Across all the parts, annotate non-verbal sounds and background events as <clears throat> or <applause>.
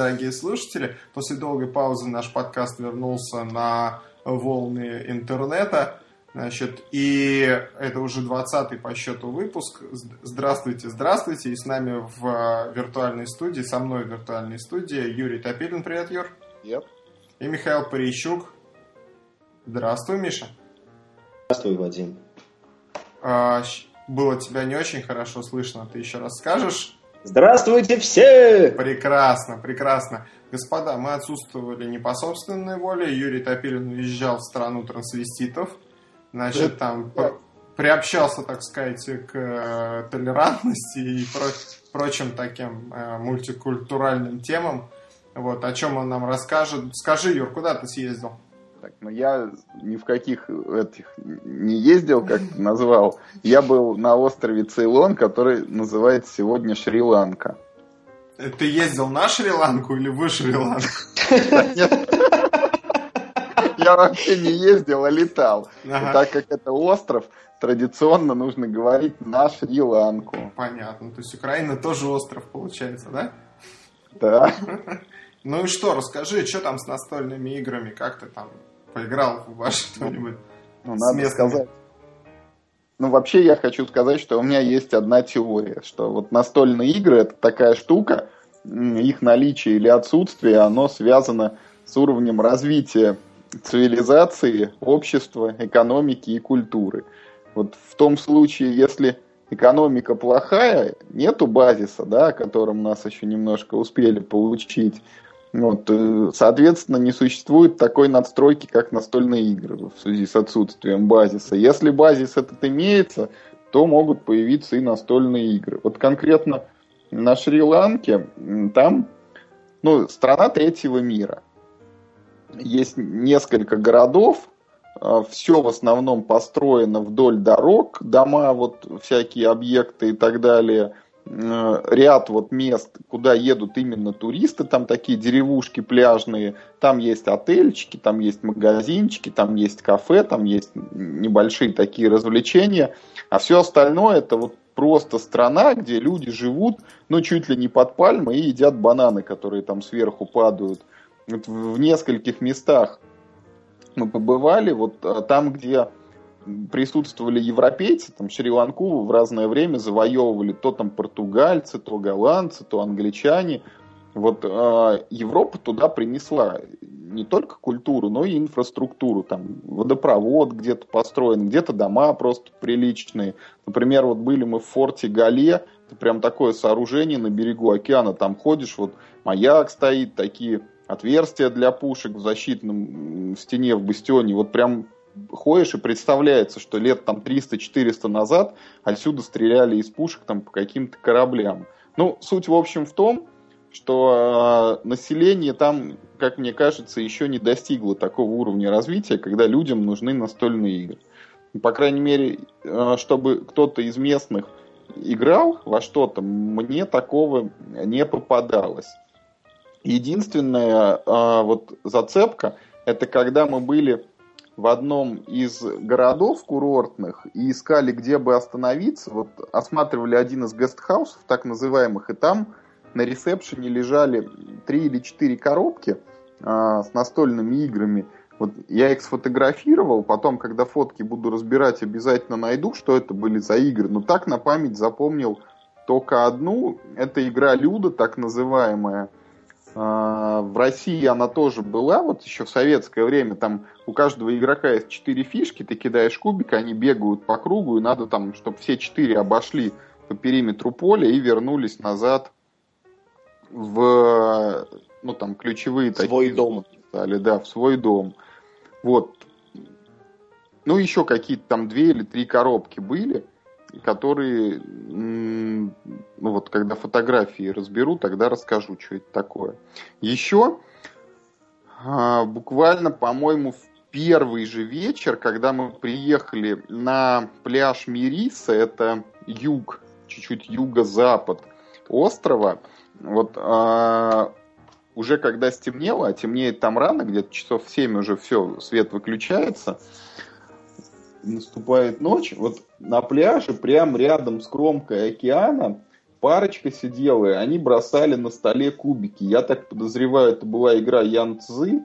дорогие слушатели. После долгой паузы наш подкаст вернулся на волны интернета. Значит, и это уже 20-й по счету выпуск. Здравствуйте, здравствуйте. И с нами в виртуальной студии, со мной в виртуальной студии Юрий Топилин. Привет, Юр. Yep. И Михаил Парищук. Здравствуй, Миша. Здравствуй, Вадим. А, было тебя не очень хорошо слышно. Ты еще раз скажешь? Здравствуйте все! Прекрасно, прекрасно. Господа, мы отсутствовали не по собственной воле. Юрий Топилин уезжал в страну трансвеститов. Значит, там приобщался, так сказать, к э, толерантности и прочим таким э, мультикультуральным темам. Вот, о чем он нам расскажет. Скажи, Юр, куда ты съездил? Так, ну я ни в каких этих не ездил, как ты <laughs> назвал. Я был на острове Цейлон, который называется сегодня Шри-Ланка. Ты ездил на Шри-Ланку или в Шри-Ланку? <laughs> Я вообще не ездил, а летал. Так как это остров, традиционно нужно говорить на Шри-Ланку. Понятно. То есть Украина тоже остров получается, да? Да. <laughs> Ну и что, расскажи, что там с настольными играми, как ты там поиграл во что-нибудь ну, надо сказать. Ну, вообще я хочу сказать, что у меня есть одна теория, что вот настольные игры это такая штука, их наличие или отсутствие, оно связано с уровнем развития цивилизации, общества, экономики и культуры. Вот в том случае, если экономика плохая, нету базиса, да, о котором нас еще немножко успели получить, вот, э, соответственно, не существует такой надстройки, как настольные игры в связи с отсутствием базиса. Если базис этот имеется, то могут появиться и настольные игры. Вот конкретно на Шри-Ланке, там, ну, страна третьего мира. Есть несколько городов, а, все в основном построено вдоль дорог, дома, вот всякие объекты и так далее – Э, ряд вот мест, куда едут именно туристы, там такие деревушки пляжные, там есть отельчики, там есть магазинчики, там есть кафе, там есть небольшие такие развлечения, а все остальное это вот просто страна, где люди живут, ну, чуть ли не под пальмой и едят бананы, которые там сверху падают. Вот в нескольких местах мы побывали, вот а, там, где присутствовали европейцы, там Шри-Ланку в разное время завоевывали то там португальцы, то голландцы, то англичане. Вот э, Европа туда принесла не только культуру, но и инфраструктуру. Там водопровод где-то построен, где-то дома просто приличные. Например, вот были мы в форте Гале, это прям такое сооружение на берегу океана. Там ходишь, вот маяк стоит, такие отверстия для пушек в защитном стене в бастионе. Вот прям ходишь и представляется, что лет там 300-400 назад отсюда стреляли из пушек там по каким-то кораблям. Ну, суть, в общем, в том, что э, население там, как мне кажется, еще не достигло такого уровня развития, когда людям нужны настольные игры. По крайней мере, э, чтобы кто-то из местных играл во что-то, мне такого не попадалось. Единственная э, вот зацепка, это когда мы были в одном из городов курортных и искали, где бы остановиться. Вот осматривали один из гестхаусов, так называемых, и там на ресепшене лежали три или четыре коробки а, с настольными играми. Вот я их сфотографировал, потом, когда фотки буду разбирать, обязательно найду, что это были за игры. Но так на память запомнил только одну. Это игра Люда, так называемая. А, в России она тоже была, вот еще в советское время, там у каждого игрока есть четыре фишки, ты кидаешь кубик, они бегают по кругу, и надо там, чтобы все четыре обошли по периметру поля и вернулись назад в, ну там, ключевые свой такие... дом. Стали, да, в свой дом. Вот. Ну, еще какие-то там две или три коробки были которые, ну вот когда фотографии разберу, тогда расскажу, что это такое. Еще а, буквально, по-моему, в первый же вечер, когда мы приехали на пляж Мириса, это юг, чуть-чуть юго-запад острова, вот а, уже когда стемнело, а темнеет там рано, где-то часов в 7 уже все, свет выключается, наступает ночь, вот на пляже, прямо рядом с кромкой океана, парочка сидела, и они бросали на столе кубики. Я так подозреваю, это была игра Ян Цзы.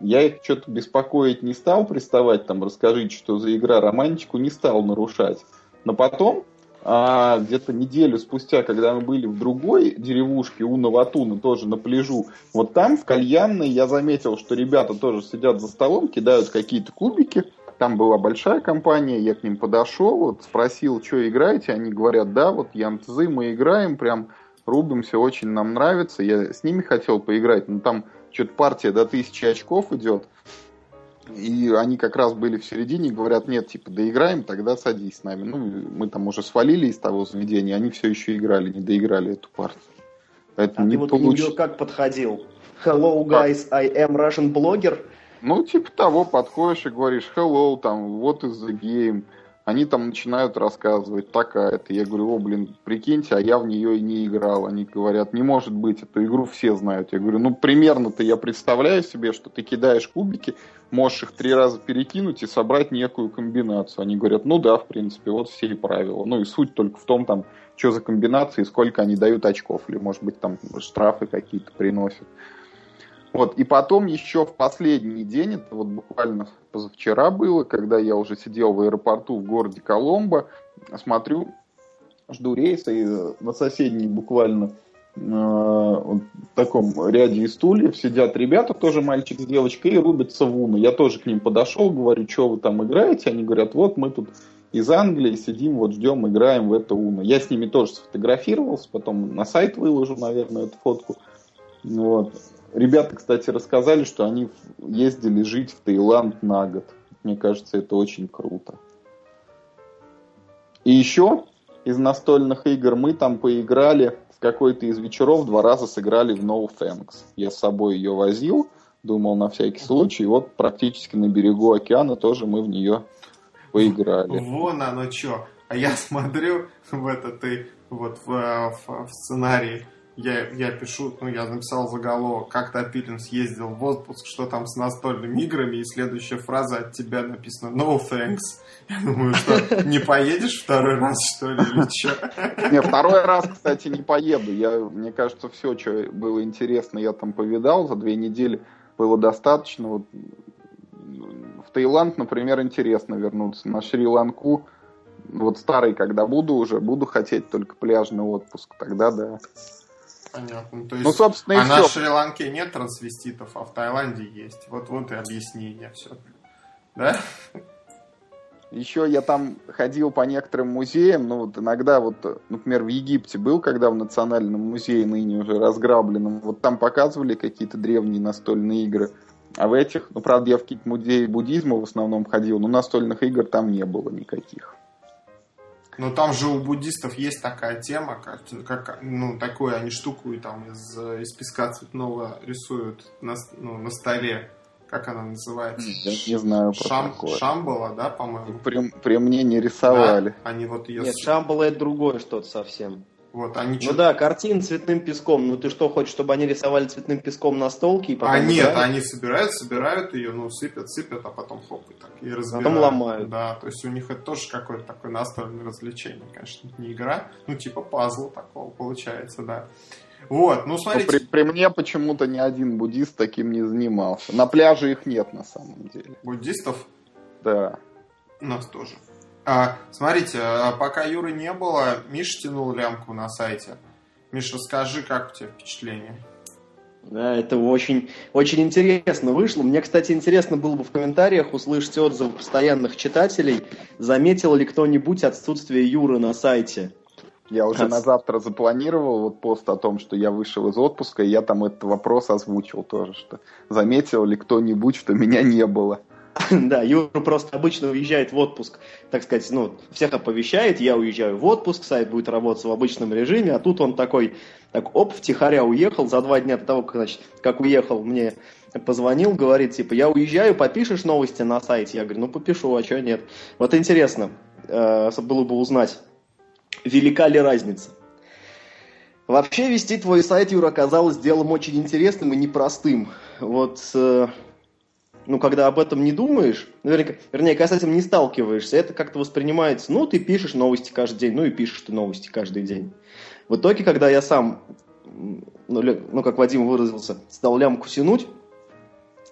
Я их что-то беспокоить не стал, приставать там, расскажите, что за игра, романтику не стал нарушать. Но потом, а, где-то неделю спустя, когда мы были в другой деревушке у Новатуна, тоже на пляжу, вот там в кальянной я заметил, что ребята тоже сидят за столом, кидают какие-то кубики, там была большая компания, я к ним подошел, вот спросил, что играете, они говорят, да, вот Янтзы мы играем, прям рубимся, очень нам нравится, я с ними хотел поиграть, но там что-то партия до тысячи очков идет, и они как раз были в середине, говорят, нет, типа, доиграем, тогда садись с нами. Ну, мы там уже свалили из того заведения, они все еще играли, не доиграли эту партию. Поэтому а не ты вот получ... как подходил? Hello, guys, I am Russian blogger. Ну, типа того, подходишь и говоришь, hello, там, what is the game? Они там начинают рассказывать, такая-то. Я говорю, о, блин, прикиньте, а я в нее и не играл. Они говорят, не может быть, эту игру все знают. Я говорю, ну, примерно-то я представляю себе, что ты кидаешь кубики, можешь их три раза перекинуть и собрать некую комбинацию. Они говорят, ну да, в принципе, вот все и правила. Ну и суть только в том, там, что за комбинации, сколько они дают очков, или, может быть, там штрафы какие-то приносят. Вот, и потом еще в последний день, это вот буквально позавчера было, когда я уже сидел в аэропорту в городе Коломбо, смотрю, жду рейса, и на соседней буквально э, вот таком ряде из стульев сидят ребята, тоже мальчик с девочкой, и рубятся в уну. Я тоже к ним подошел, говорю, что вы там играете? Они говорят, вот мы тут из Англии сидим, вот ждем, играем в это уну. Я с ними тоже сфотографировался, потом на сайт выложу, наверное, эту фотку. Вот. Ребята, кстати, рассказали, что они ездили жить в Таиланд на год. Мне кажется, это очень круто. И еще из настольных игр мы там поиграли в какой-то из вечеров, два раза сыграли в No Thanks. Я с собой ее возил, думал на всякий случай. И вот практически на берегу океана тоже мы в нее поиграли. Вон оно что. А я смотрю в этот и вот в, в, в сценарии я, я пишу, ну, я написал заголовок, как Топилин съездил в отпуск, что там с настольными играми, и следующая фраза от тебя написана «No thanks». Я думаю, что не поедешь второй раз, что ли, или что? Не, второй раз, кстати, не поеду. Я, мне кажется, все, что было интересно, я там повидал. За две недели было достаточно. Вот, в Таиланд, например, интересно вернуться. На Шри-Ланку, вот старый, когда буду уже, буду хотеть только пляжный отпуск. Тогда да. Понятно. То ну, есть, ну, собственно, а и на все. Шри-Ланке нет трансвеститов, а в Таиланде есть. Вот, вот и объяснение все. Да? Еще я там ходил по некоторым музеям, ну вот иногда вот, например, в Египте был, когда в Национальном музее ныне уже разграбленном, вот там показывали какие-то древние настольные игры. А в этих, ну правда я в какие-то музеи буддизма в основном ходил, но настольных игр там не было никаких. Но там же у буддистов есть такая тема, как, как ну, такую они штуку и там из, из песка цветного рисуют на, ну, на столе. Как она называется? Я не знаю про Шам, такое. Шамбала, да, по-моему? При, при мне не рисовали. Да? Они вот ее... Нет, Шамбала это другое что-то совсем. Вот, они ну да, картин цветным песком. Ну ты что, хочешь, чтобы они рисовали цветным песком на столке и потом... А нет, играют? они собирают, собирают ее, ну сыпят, сыпят, а потом хоп, и так, и разбирают. Потом ломают. Да, то есть у них это тоже какое-то такое настольное развлечение, конечно, не игра, ну типа пазл такого получается, да. Вот, ну смотрите. при, при мне почему-то ни один буддист таким не занимался. На пляже их нет на самом деле. Буддистов? Да. У нас тоже. А, смотрите, а, пока Юры не было, Миша тянул лямку на сайте. Миша, расскажи, как у тебя впечатление? Да, это очень, очень интересно вышло. Мне, кстати, интересно было бы в комментариях услышать отзывы постоянных читателей. Заметил ли кто-нибудь отсутствие Юры на сайте? Я уже От... на завтра запланировал вот пост о том, что я вышел из отпуска, и я там этот вопрос озвучил тоже, что заметил ли кто-нибудь, что меня не было. <laughs> Да, Юра просто обычно уезжает в отпуск, так сказать, ну, всех оповещает, я уезжаю в отпуск, сайт будет работать в обычном режиме, а тут он такой, так, оп, втихаря уехал, за два дня до того, как, значит, как уехал, мне позвонил, говорит, типа, я уезжаю, попишешь новости на сайте? Я говорю, ну, попишу, а что нет? Вот интересно, э, было бы узнать, велика ли разница. Вообще вести твой сайт, Юра, оказалось делом очень интересным и непростым. Вот э, ну, когда об этом не думаешь, наверняка, вернее, когда с этим не сталкиваешься, это как-то воспринимается, ну, ты пишешь новости каждый день, ну и пишешь ты новости каждый день. В итоге, когда я сам, ну, ну как Вадим выразился, стал лямку тянуть,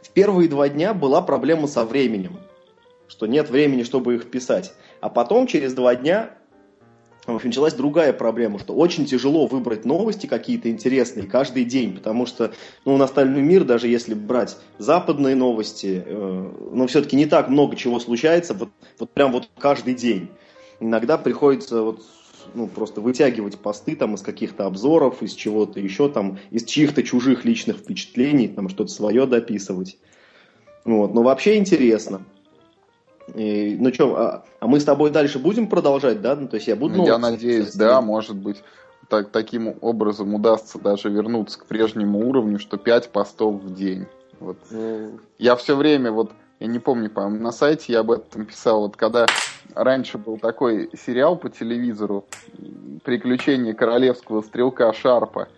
в первые два дня была проблема со временем, что нет времени, чтобы их писать. А потом, через два дня, началась другая проблема, что очень тяжело выбрать новости какие-то интересные каждый день, потому что ну, настольный мир, даже если брать западные новости, э, ну, все-таки не так много чего случается, вот, вот прям вот каждый день. Иногда приходится вот ну, просто вытягивать посты там из каких-то обзоров, из чего-то еще там, из чьих-то чужих личных впечатлений, там что-то свое дописывать. Вот. Но вообще интересно. И, ну что, а, а мы с тобой дальше будем продолжать, да? Ну, то есть я буду... Ну, я надеюсь, писать, да, может быть, так, таким образом удастся даже вернуться к прежнему уровню, что 5 постов в день. Вот. Mm. Я все время, вот, я не помню, по-моему, на сайте я об этом писал, вот когда раньше был такой сериал по телевизору «Приключения королевского стрелка Шарпа»,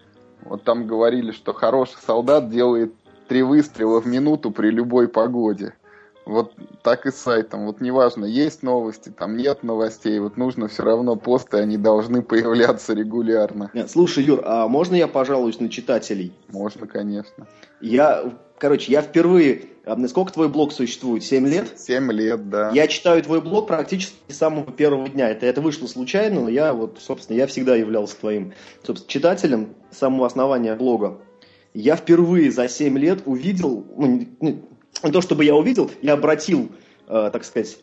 вот там говорили, что хороший солдат делает три выстрела в минуту при любой погоде. Вот так и с сайтом. Вот неважно, есть новости, там нет новостей. Вот нужно все равно посты, они должны появляться регулярно. Нет, слушай, Юр, а можно я пожалуюсь на читателей? Можно, конечно. Я, короче, я впервые... А сколько твой блог существует? Семь лет? Семь лет, да. Я читаю твой блог практически с самого первого дня. Это, это вышло случайно, но я вот, собственно, я всегда являлся твоим, собственно, читателем с самого основания блога. Я впервые за семь лет увидел, ну, то, чтобы я увидел, я обратил, э, так сказать,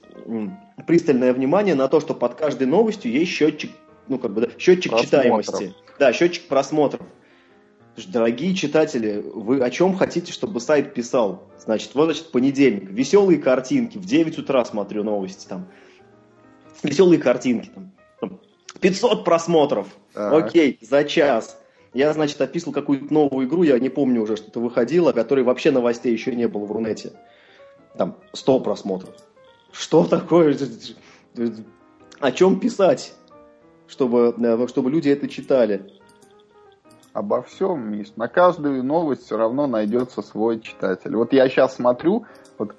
пристальное внимание на то, что под каждой новостью есть счетчик, ну, как бы, да, счетчик просмотров. читаемости. Да, счетчик просмотров. Дорогие читатели, вы о чем хотите, чтобы сайт писал? Значит, вот, значит, понедельник. Веселые картинки. В 9 утра смотрю новости там. Веселые картинки там. 500 просмотров. Так. Окей, за час. Я, значит, описывал какую-то новую игру, я не помню уже, что-то выходило, которой вообще новостей еще не было в Рунете. Там 100 просмотров. Что такое? О чем писать, чтобы, э, чтобы люди это читали? Обо всем, Миш. На каждую новость все равно найдется свой читатель. Вот я сейчас смотрю, вот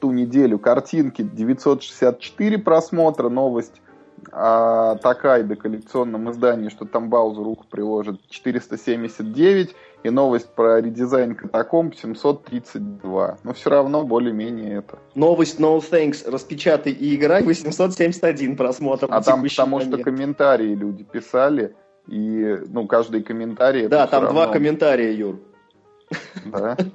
ту неделю картинки 964 просмотра, новость а Такайда коллекционном издании, что там Баузу руку приложит 479, и новость про редизайн катакомб 732. Но все равно более-менее это. Новость No Thanks, распечатай и играй, 871 просмотр. А там потому момент. что комментарии люди писали, и ну каждый комментарий... Да, там равно... два комментария, Юр. Да? <laughs>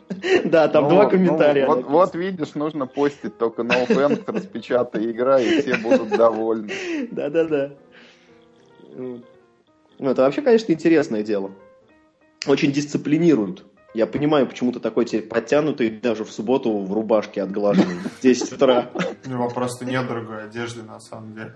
Да, там ну, два комментария. Ну, вот, вот видишь, нужно постить только no thanks, распечатай игра, и все будут довольны. Да-да-да. Ну, это вообще, конечно, интересное дело. Очень дисциплинируют. Я понимаю, почему ты такой теперь подтянутый, даже в субботу в рубашке отглаженный в 10 утра. У него просто нет другой одежды, на самом деле.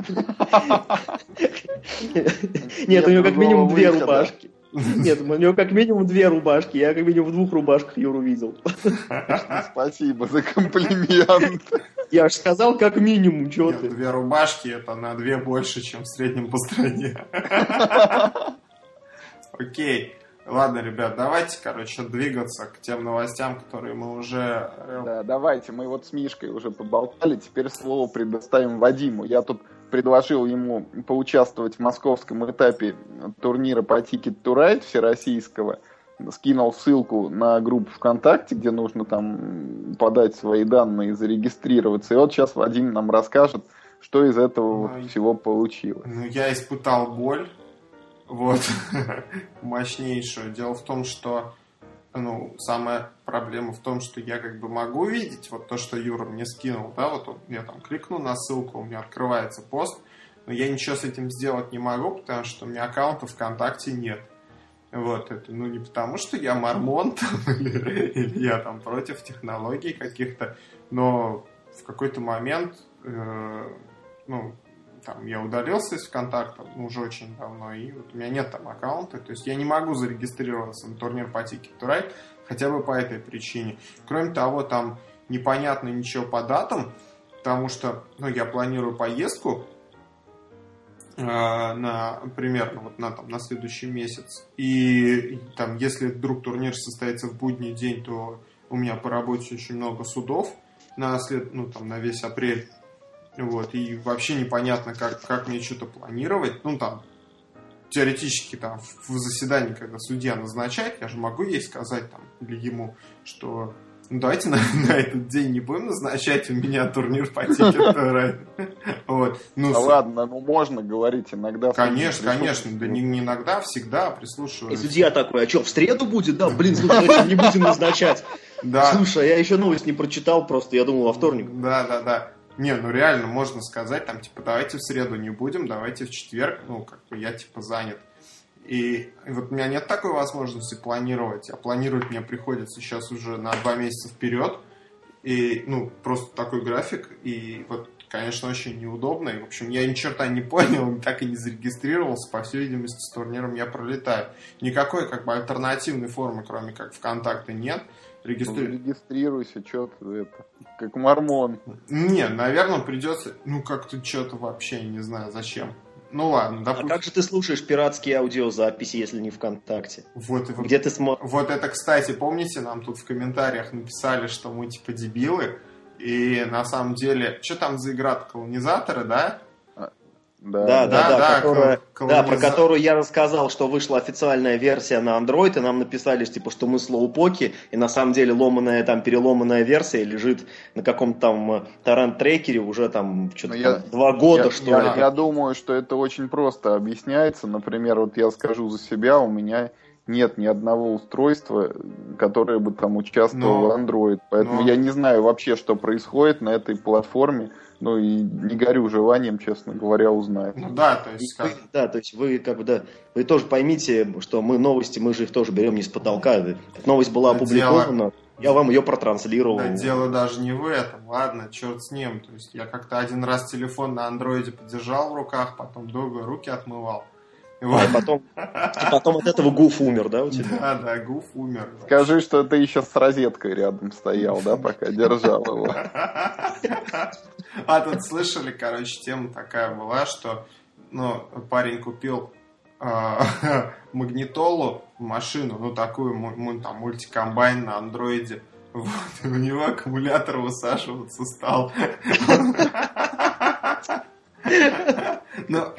Нет, у него как минимум две рубашки. <laughs> Нет, у него как минимум две рубашки. Я как минимум в двух рубашках Юру видел. <laughs> Спасибо за комплимент. <laughs> Я же сказал как минимум, что ты. Две рубашки это на две больше, чем в среднем по стране. Окей. Ладно, ребят, давайте, короче, двигаться к тем новостям, которые мы уже... Э, да, давайте, мы вот с Мишкой уже поболтали, теперь слово предоставим Вадиму. Я тут предложил ему поучаствовать в московском этапе турнира по Ticket to Ride всероссийского. Скинул ссылку на группу ВКонтакте, где нужно там подать свои данные и зарегистрироваться. И вот сейчас Вадим нам расскажет, что из этого ну, вот всего получилось. Ну, я испытал боль, вот, <laughs> мощнейшую. Дело в том, что ну, самая проблема в том, что я как бы могу видеть вот то, что Юра мне скинул, да, вот я там кликну на ссылку, у меня открывается пост, но я ничего с этим сделать не могу, потому что у меня аккаунта ВКонтакте нет. Вот, это, ну, не потому, что я мормон <laughs> там, или, или я там против технологий каких-то, но в какой-то момент, э, ну, там, я удалился из ВКонтакта ну, уже очень давно, и вот у меня нет там аккаунта, то есть я не могу зарегистрироваться на турнир по Ticket to Ride, хотя бы по этой причине. Кроме того, там непонятно ничего по датам, потому что, ну, я планирую поездку э, на примерно вот на там на следующий месяц, и там, если вдруг турнир состоится в будний день, то у меня по работе очень много судов на след, ну, там, на весь апрель, вот, и вообще непонятно, как, как мне что-то планировать. Ну, там, теоретически там в заседании, когда судья назначает, я же могу ей сказать там или ему, что ну, давайте на, <laughs> на этот день не будем назначать у меня турнир по тикету <laughs> вот. ну, а с... ладно, ну можно говорить иногда. Конечно, конечно, да не, не иногда, а всегда прислушиваюсь. И судья такой, а что, в среду будет? Да, блин, слушай, не будем назначать. <laughs> Да. Слушай, я еще новость не прочитал просто, я думал во вторник. Да, да, да. Не, ну реально можно сказать, там, типа, давайте в среду не будем, давайте в четверг, ну, как бы я, типа, занят. И, и вот у меня нет такой возможности планировать, а планировать мне приходится сейчас уже на два месяца вперед. И, ну, просто такой график, и вот, конечно, очень неудобно. И, в общем, я ни черта не понял, <laughs> так и не зарегистрировался. По всей видимости, с турниром я пролетаю. Никакой, как бы, альтернативной формы, кроме как ВКонтакте, нет. Регистри... Ну, регистрируйся, что ты это, как мормон. Не, наверное, придется, ну, как-то что-то вообще, не знаю, зачем. Ну ладно, допустим. А как же ты слушаешь пиратские аудиозаписи, если не ВКонтакте? Вот, Где ты смотришь? Вот это, кстати, помните, нам тут в комментариях написали, что мы типа дебилы, и на самом деле, что там за игра колонизаторы, да? Да, да, да, да, да, которая, колониза... да, про которую я рассказал, что вышла официальная версия на Android, и нам написали, типа, что мы слоупоки, и на самом деле ломаная, там, переломанная версия лежит на каком-то там э, торрент-трекере уже там, что-то ну, там, два года, я, что я, ли. Я думаю, что это очень просто объясняется. Например, вот я скажу за себя, у меня нет ни одного устройства, которое бы там участвовало но, в Android. Поэтому но... я не знаю вообще, что происходит на этой платформе. Ну и не горю желанием, честно говоря, узнать. Ну да, то есть как... Да, то есть вы как бы, да, вы тоже поймите, что мы новости, мы же их тоже берем не с потолка. Новость была опубликована, дело... я вам ее протранслировал. Да, дело даже не в этом, ладно, черт с ним. То есть я как-то один раз телефон на андроиде подержал в руках, потом долго руки отмывал. А потом, и потом от этого Гуф умер, да, у тебя? Да, да, Гуф умер. Скажи, что ты еще с розеткой рядом стоял, да, пока держал его. <laughs> А тут слышали, короче, тема такая была, что ну, парень купил э, <laughs> магнитолу машину, ну такую ну, там мультикомбайн на андроиде. Вот, и у него аккумулятор высаживаться стал. Ну,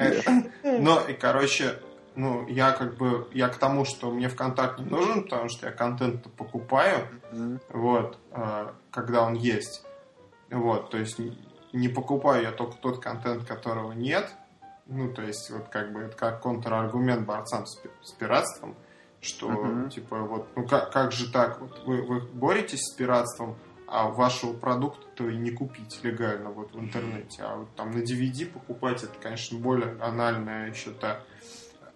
ну, и, короче, ну, я как бы, я к тому, что мне ВКонтакт не нужен, потому что я контент покупаю, вот, э, когда он есть. Вот, то есть не покупаю я только тот контент, которого нет. Ну, то есть, вот как бы это как контраргумент борцам с, с пиратством, что, uh-huh. типа, вот, ну как, как же так? Вот вы, вы боретесь с пиратством, а вашего продукта-то и не купить легально вот в интернете. А вот там на DVD покупать, это, конечно, более анальная еще та.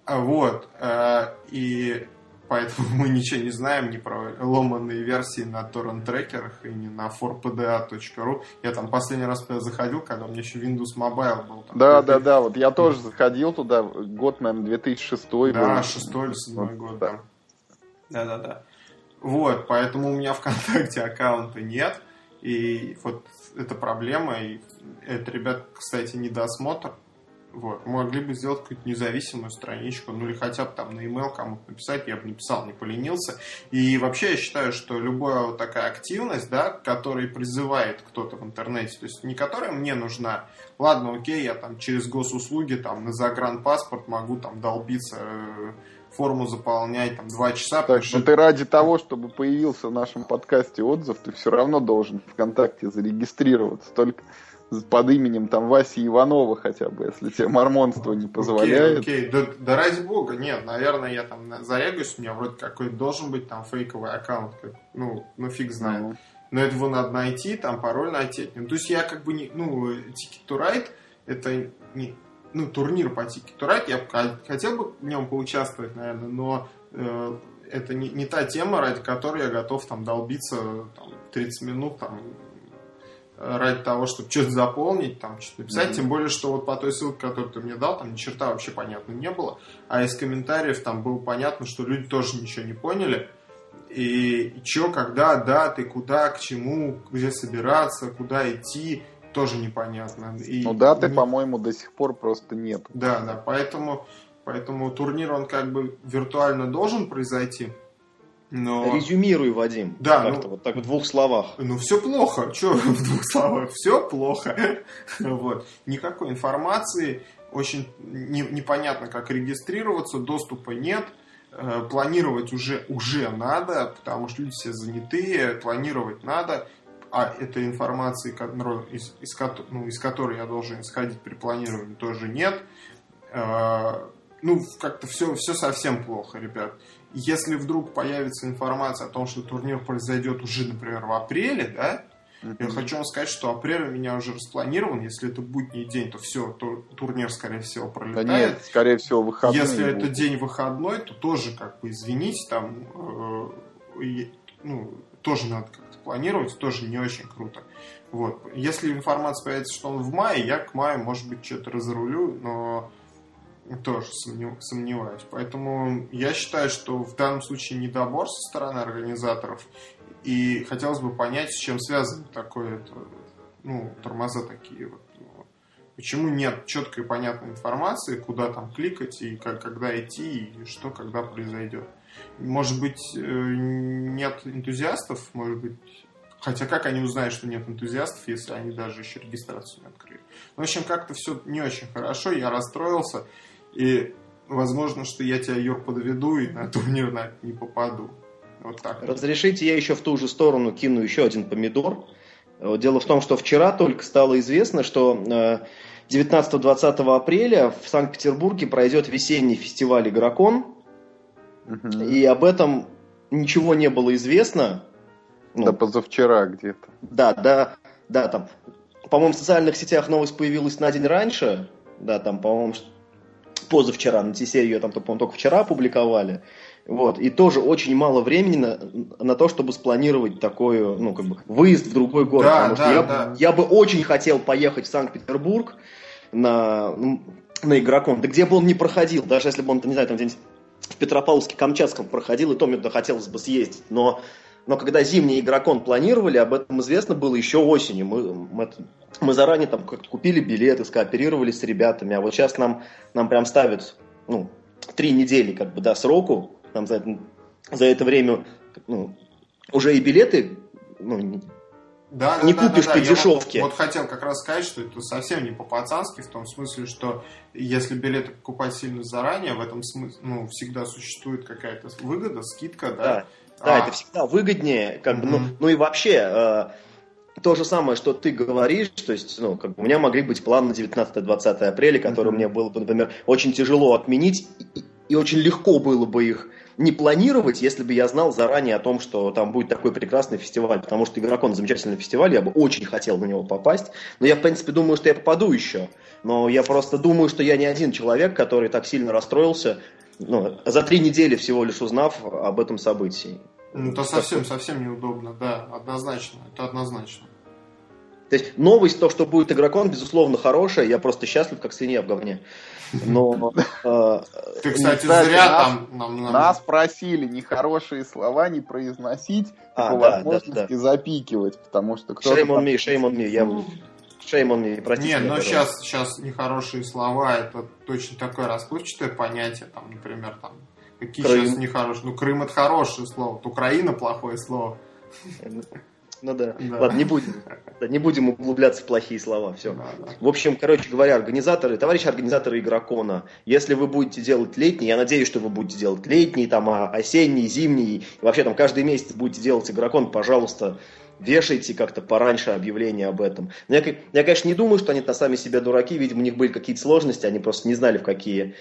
А вот. Э, и поэтому мы ничего не знаем ни про ломанные версии на торрент-трекерах и не на forpda.ru. Я там последний раз туда заходил, когда у меня еще Windows Mobile был. Там, да, да, да, вот я тоже заходил туда, год, наверное, 2006 был. Да, 6 или 7 год, да. Да, да, да. Вот, поэтому у меня ВКонтакте аккаунта нет. И вот эта проблема. И это, ребят, кстати, недосмотр. Вот. Могли бы сделать какую-то независимую страничку, ну или хотя бы там на email кому-то написать, я бы написал, не поленился. И вообще я считаю, что любая вот такая активность, да, которая призывает кто-то в интернете, то есть не которая мне нужна, ладно, окей, я там через госуслуги там на загранпаспорт могу там долбиться э, форму заполнять там два часа. Так, что... ты ради того, чтобы появился в нашем подкасте отзыв, ты все равно должен ВКонтакте зарегистрироваться. Только под именем там Васи Иванова хотя бы, если тебе мормонство не позволяет. Окей, окей. Да, да ради бога, нет, наверное, я там зарегаюсь, у меня вроде какой-то должен быть там фейковый аккаунт, ну, ну фиг знает. Ну. Но его надо найти, там пароль найти. Ну, то есть я как бы не, ну, Ticket to Ride, это не, ну, турнир по Ticket to Ride, я хотел бы в нем поучаствовать, наверное, но э, это не, не та тема, ради которой я готов там долбиться там, 30 минут там, ради того, чтобы что-то заполнить, там что-то написать. Mm-hmm. Тем более, что вот по той ссылке, которую ты мне дал, там ни черта вообще понятно не было. А из комментариев там было понятно, что люди тоже ничего не поняли. И, и что, когда, даты, куда, к чему, где собираться, куда идти тоже непонятно. И ну даты, не... по-моему, до сих пор просто нет. Да, да, поэтому, поэтому турнир, он как бы виртуально должен произойти. Но... Резюмируй, Вадим. Да. Как-то ну, вот так в двух словах. Ну, все плохо. Что <laughs> в двух словах? Все плохо. <laughs> вот. Никакой информации, очень не, непонятно, как регистрироваться, доступа нет, э, планировать уже, уже надо, потому что люди все занятые, планировать надо, а этой информации, из, из, ну, из которой я должен исходить при планировании, тоже нет. Э, ну, как-то все, все совсем плохо, ребят. Если вдруг появится информация о том, что турнир произойдет уже, например, в апреле, да, я хочу вам сказать, что апрель у меня уже распланирован. Если это будний день, то все, то турнир, скорее всего, пролетает. Да нет, скорее всего, выходной. Если будет. это день выходной, то тоже, как бы, извините, там, э, ну, тоже надо как-то планировать, тоже не очень круто. Вот. Если информация появится, что он в мае, я к маю, может быть, что-то разрулю, но тоже сомневаюсь. Поэтому я считаю, что в данном случае недобор со стороны организаторов. И хотелось бы понять, с чем связано такое, ну, тормоза такие вот. Почему нет четкой и понятной информации, куда там кликать и как, когда идти, и что когда произойдет. Может быть, э, нет энтузиастов, может быть, Хотя как они узнают, что нет энтузиастов, если они даже еще регистрацию не открыли? В общем, как-то все не очень хорошо, я расстроился. И возможно, что я тебя, Юр, подведу и на турнир на не попаду. Вот так. Разрешите, я еще в ту же сторону кину еще один помидор. Дело в том, что вчера только стало известно, что 19-20 э, апреля в Санкт-Петербурге пройдет весенний фестиваль «Игрокон». Угу. И об этом ничего не было известно. Ну, да позавчера где-то. Да, да, да, там, по-моему, в социальных сетях новость появилась на день раньше. Да, там, по-моему, позавчера, на T-серию ее там, по-моему, только вчера опубликовали. Вот, и тоже очень мало времени на, на то, чтобы спланировать такой, ну, как бы, выезд в другой город. Да, потому да, что я, да. я бы очень хотел поехать в Санкт-Петербург на, на игрокон. Да где бы он ни проходил, даже если бы он, не знаю, там где-нибудь в Петропавловске-Камчатском проходил, и то мне туда хотелось бы съездить. Но, но когда зимний игрокон планировали, об этом известно было еще осенью. Мы, мы, мы заранее там как купили билеты, скооперировались с ребятами, а вот сейчас нам, нам прям ставят ну, три недели как бы, до сроку, там за, за это время ну, уже и билеты ну, да, не да, купишь да, да, по да. дешевке. Вот, вот хотел как раз сказать, что это совсем не по-пацански, в том смысле, что если билеты покупать сильно заранее, в этом смысле ну, всегда существует какая-то выгода, скидка, да. Да, да а... это всегда выгоднее, как mm-hmm. бы, ну, ну и вообще. Э, то же самое, что ты говоришь, то есть, ну, как бы у меня могли быть планы на 19-20 апреля, которые mm-hmm. мне было бы, например, очень тяжело отменить, и, и очень легко было бы их не планировать, если бы я знал заранее о том, что там будет такой прекрасный фестиваль, потому что Игрокон замечательный фестиваль, я бы очень хотел на него попасть, но я, в принципе, думаю, что я попаду еще, но я просто думаю, что я не один человек, который так сильно расстроился, ну, за три недели всего лишь узнав об этом событии. Ну, это совсем, совсем неудобно, да, однозначно, это однозначно. То есть новость, то, что будет игрокон, безусловно, хорошая. Я просто счастлив, как свинья в говне. Но... Э, Ты, кстати, зря там... Нас просили нехорошие слова не произносить, а, по возможности запикивать, потому что кто-то... Shame on me, shame on me. On me, простите. Нет, но сейчас, сейчас нехорошие слова, это точно такое расплывчатое понятие, там, например, там, какие сейчас нехорошие. Ну, Крым это хорошее слово, вот Украина плохое слово. Ну да. да. Ладно, не будем, да, не будем углубляться в плохие слова. Все. Да, да. В общем, короче говоря, организаторы, товарищи организаторы игрокона, если вы будете делать летний, я надеюсь, что вы будете делать летний, там, а, осенний, зимний, и вообще там каждый месяц будете делать игрокон, пожалуйста, вешайте как-то пораньше объявление об этом. Но я, я, конечно, не думаю, что они-то сами себя дураки, видимо, у них были какие-то сложности, они просто не знали, в какие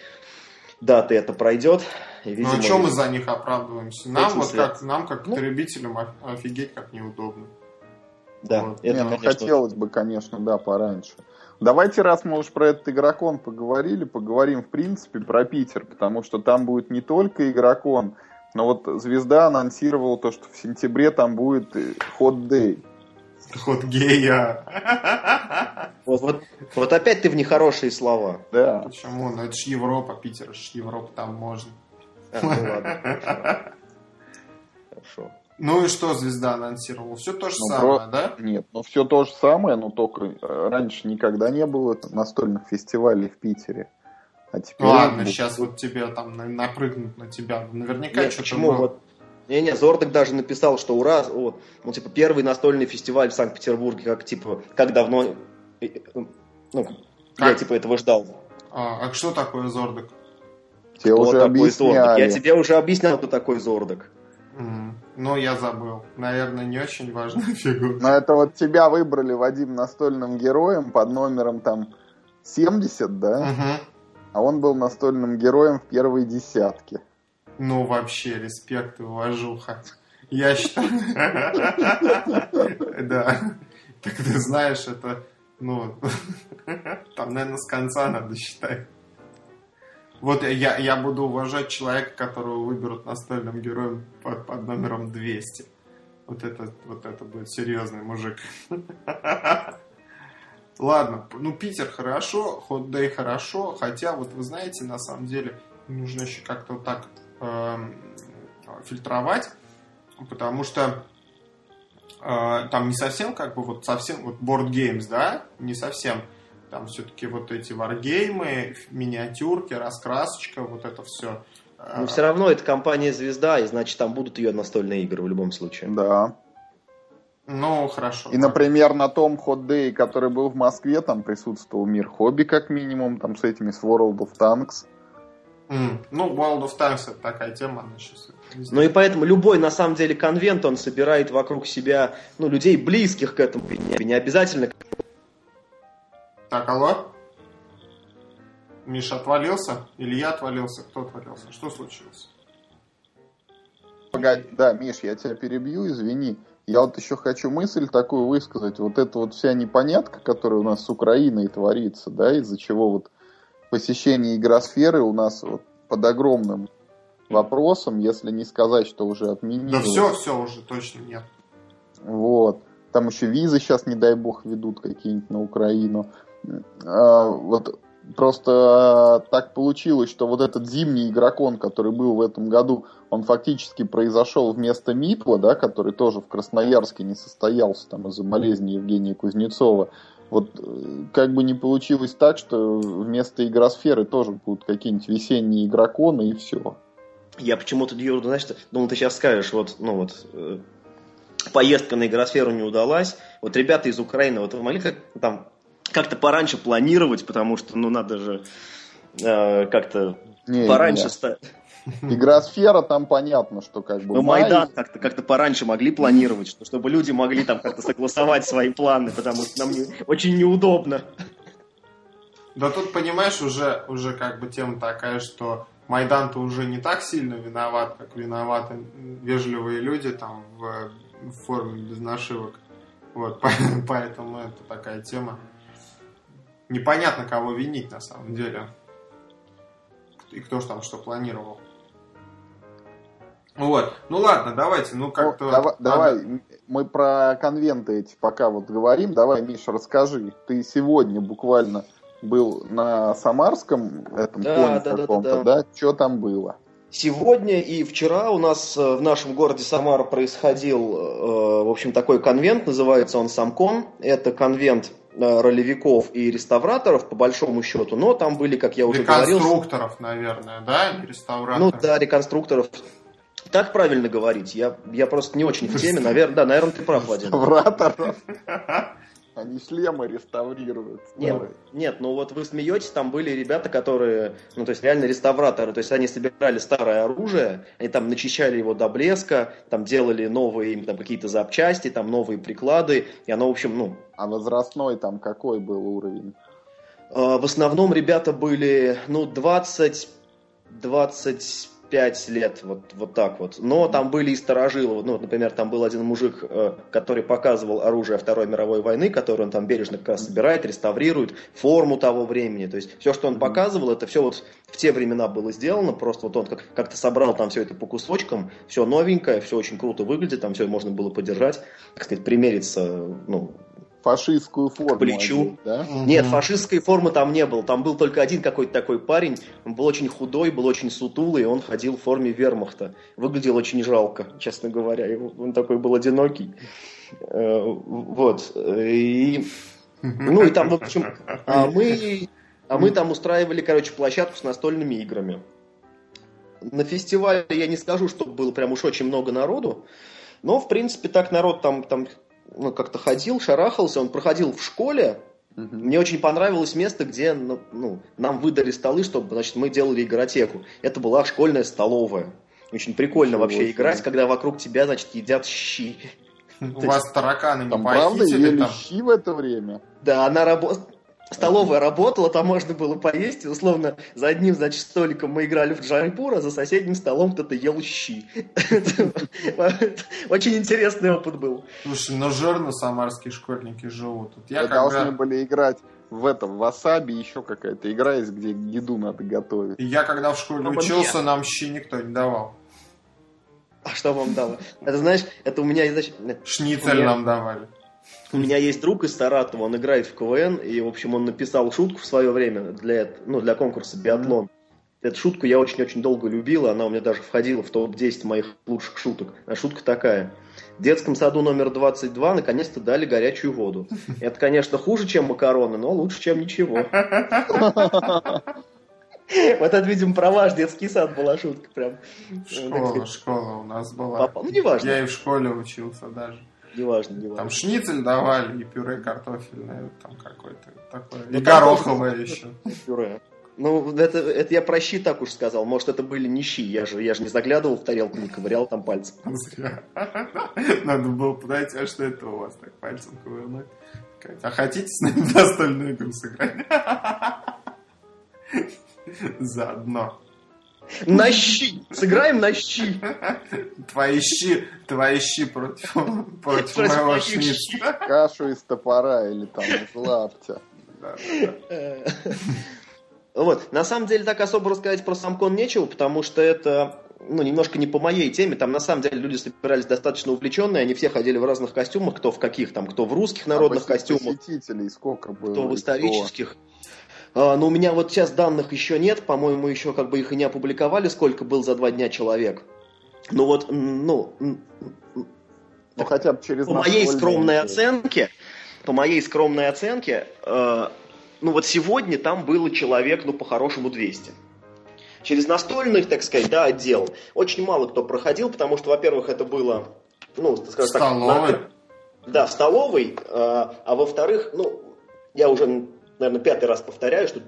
даты это пройдет. И, видимо, ну а чем мы за них оправдываемся? Нам вот как, нам как ну, потребителям офигеть как неудобно. Да, вот. это, Не, ну, конечно... хотелось бы, конечно, да, пораньше. Давайте, раз мы уж про этот игрокон поговорили, поговорим, в принципе, про Питер, потому что там будет не только игрокон, но вот Звезда анонсировала то, что в сентябре там будет ход Дэй. Ход гея. Вот, вот, вот опять ты в нехорошие слова. Да. Почему? Ну это ж Европа, Питер, ж Европа, там можно. А, ну ладно, хорошо. Ну и что звезда анонсировала? Все то же ну, самое, про... да? Нет, ну все то же самое, но только э, раньше никогда не было настольных фестивалей в Питере. А теперь... Ладно, будет... сейчас вот тебе там напрыгнут на тебя. Наверняка Нет, что-то... Почему? Было... Вот не-не, Зорток даже написал, что ура, вот, ну, типа, первый настольный фестиваль в Санкт-Петербурге, как, типа, как давно, ну, как? я, типа, этого ждал. А, а что такое Зордок? Тебе Кто уже такой Зордок? Я тебе уже объяснял, кто такой Зордок. М, Ну, я забыл. Наверное, не очень важная <laughs> фигура. Но это вот тебя выбрали, Вадим, настольным героем под номером там 70, да? Мгм. А он был настольным героем в первой десятке. Ну, вообще, респект и уважуха. Я считаю... <laughs> Да. Так ты знаешь, это, ну, там, наверное, с конца надо считать. Вот я, я буду уважать человека, которого выберут настольным героем под, под номером 200. Вот это, вот это будет серьезный мужик. <laughs> Ладно, ну Питер хорошо, Hot Day хорошо, хотя вот вы знаете, на самом деле нужно еще как-то вот так эм, фильтровать, потому что э, там не совсем как бы вот совсем вот board games, да, не совсем. Там все-таки вот эти варгеймы, миниатюрки, раскрасочка, вот это все. Но все равно это компания «Звезда», и значит там будут ее настольные игры в любом случае. Да. Ну, хорошо. И, например, на том Day, который был в Москве, там присутствовал мир хобби, как минимум, там с этими, с World of Tanks. М, Ну, World of Tanks это такая тема, она сейчас... Ну и поэтому любой, на самом деле, конвент, он собирает вокруг себя, ну, людей близких к этому. Не, не обязательно Так, алло? Миша отвалился? Или я отвалился? Кто отвалился? Что случилось? Погоди, да, Миш, я тебя перебью, извини. Я вот еще хочу мысль такую высказать. Вот эта вот вся непонятка, которая у нас с Украиной творится, да, из-за чего вот посещение игросферы у нас вот под огромным вопросом, если не сказать, что уже Да отменили. все, все уже точно нет. Вот. Там еще визы сейчас, не дай бог, ведут какие-нибудь на Украину. А, вот просто так получилось, что вот этот зимний игрокон, который был в этом году, он фактически произошел вместо МИПЛа, да, который тоже в Красноярске не состоялся там из-за болезни Евгения Кузнецова. Вот э, как бы не получилось так, что вместо игросферы тоже будут какие-нибудь весенние игроконы и все. Я почему-то, Юра, знаешь, думал, ты сейчас скажешь, вот, ну вот, э, поездка на игросферу не удалась. Вот ребята из Украины, вот вы могли как там как-то пораньше планировать, потому что, ну, надо же э, как-то Не, пораньше не. ста- <laughs> Игросфера там понятно, что как бы Ну, май- Майдан как-то как пораньше могли планировать, что- чтобы люди могли там как-то согласовать свои планы, потому что нам не- очень неудобно. Да тут, понимаешь, уже, уже как бы тема такая, что Майдан-то уже не так сильно виноват, как виноваты вежливые люди там в, в форме без нашивок. Вот, по- <laughs> поэтому это такая тема. Непонятно, кого винить на самом деле. И кто же там что планировал. Вот. Ну ладно, давайте, ну Ну, как-то... давай, надо- давай, м, мы про конвенты эти пока вот говорим. Давай, Миша, расскажи. Ты сегодня буквально был на Самарском этом Да, да, да, да, каком-то, да. да? Что там было? Сегодня и вчера у нас э, в нашем городе Самара происходил, э, в общем, такой конвент, называется он Самкон. Это конвент э, ролевиков и реставраторов, по большому счету, но там были, как я уже говорил, Реконструкторов, наверное, да? Реставраторов? ну да, реконструкторов. Так правильно говорить, я, я просто не очень в теме, наверное, да, наверное, ты прав, Вадим. Враторов. <laughs> Они шлемы реставрируют. Нет, нет, ну вот вы смеетесь, там были ребята, которые, ну то есть реально реставраторы, то есть они собирали старое оружие, они там начищали его до блеска, там делали новые им там какие-то запчасти, там новые приклады, и оно, в общем, ну, А возрастной там какой был уровень? э, в основном ребята были, ну, 20, 25 лет, вот, вот так вот. Но там были и старожилы. Ну, вот, например, там был один мужик, э, который показывал оружие Второй мировой войны, которое он там бережно как раз собирает, реставрирует, форму того времени. То есть все, что он показывал, это все вот в те времена было сделано. Просто вот он как- как-то собрал там все это по кусочкам, все новенькое, все очень круто выглядит, там все можно было подержать, так сказать, примериться, ну, Фашистскую форму. плечу. одеть, да? Нет, фашистской формы там не было. Там был только один какой-то такой парень. Он был очень худой, был очень сутулый, и он ходил в форме вермахта. Выглядел очень жалко, честно говоря. Он такой был одинокий. Э, Вот. И, ну и там, в общем, а мы, а мы там устраивали, короче, площадку с настольными играми. На фестивале я не скажу, что было прям уж очень много народу, но, в принципе, так народ там, там ну, как-то ходил, шарахался, он проходил в школе, Мне очень понравилось место, где ну, ну, нам выдали столы, чтобы значит, мы делали игротеку. Это была школьная столовая. Очень прикольно Ничего вообще себе. играть, когда вокруг тебя, значит, едят щи. <laughs> <laughs> У вас тараканы не Там правда ели щи в это время? Да, она работала. Столовая работала, там можно было поесть. И, условно, за одним, значит, столиком мы играли в Джайпур, а за соседним столом кто-то ел щи. <laughs> Очень интересный опыт был. Слушай, ну жирно самарские школьники живут. Я должны были играть в этом, в васаби, еще какая-то игра есть, где еду надо готовить. Я когда в школе учился, нам щи никто не давал. А что вам дало? Это, знаешь, это у меня, значит, Шницель нам давали. У меня есть друг из Саратова, он играет в КВН, и, в общем, он написал шутку в свое время для, ну, для конкурса «Биатлон». Эту шутку я очень-очень долго любил, она у меня даже входила в топ-10 моих лучших шуток. А шутка такая. В детском саду номер 22 наконец-то дали горячую воду. Это, конечно, хуже, чем макароны, но лучше, чем ничего. Вот это, видимо, про ваш детский сад была шутка прям. Школа, школа у нас была. Ну, неважно, Я и в школе учился даже. Неважно, неважно. Там шницель давали и пюре картофельное там какое-то такое. И Ну, там гороховое еще. пюре. Ну, это, это я про щи так уж сказал. Может, это были не щи. Я же, я же не заглядывал в тарелку, не ковырял там пальцем. Зря. Надо было подойти, а что это у вас так пальцем ковырнуть? А хотите с нами <laughs> настольную игру сыграть? <laughs> Заодно. На щи! Сыграем на щи! Твои щи, твои щи против, против моего шницеля. Кашу из топора или там из лаптя. Э, Вот. На самом деле так особо рассказать про самкон нечего, потому что это ну, немножко не по моей теме. Там на самом деле люди собирались достаточно увлеченные, они все ходили в разных костюмах, кто в каких там, кто в русских народных А костюмах, Посетителей сколько было? кто в исторических. А, но у меня вот сейчас данных еще нет, по-моему, еще как бы их и не опубликовали, сколько был за два дня человек. Ну вот, ну, Ну, хотя бы через по моей скромной оценке, по моей скромной оценке, э, ну вот сегодня там было человек, ну по-хорошему 200. Через настольный, так сказать, да, отдел очень мало кто проходил, потому что, во-первых, это было, ну, скажем так, Столовой. на- да, в столовой, э, а во-вторых, ну, я уже, наверное, пятый раз повторяю, что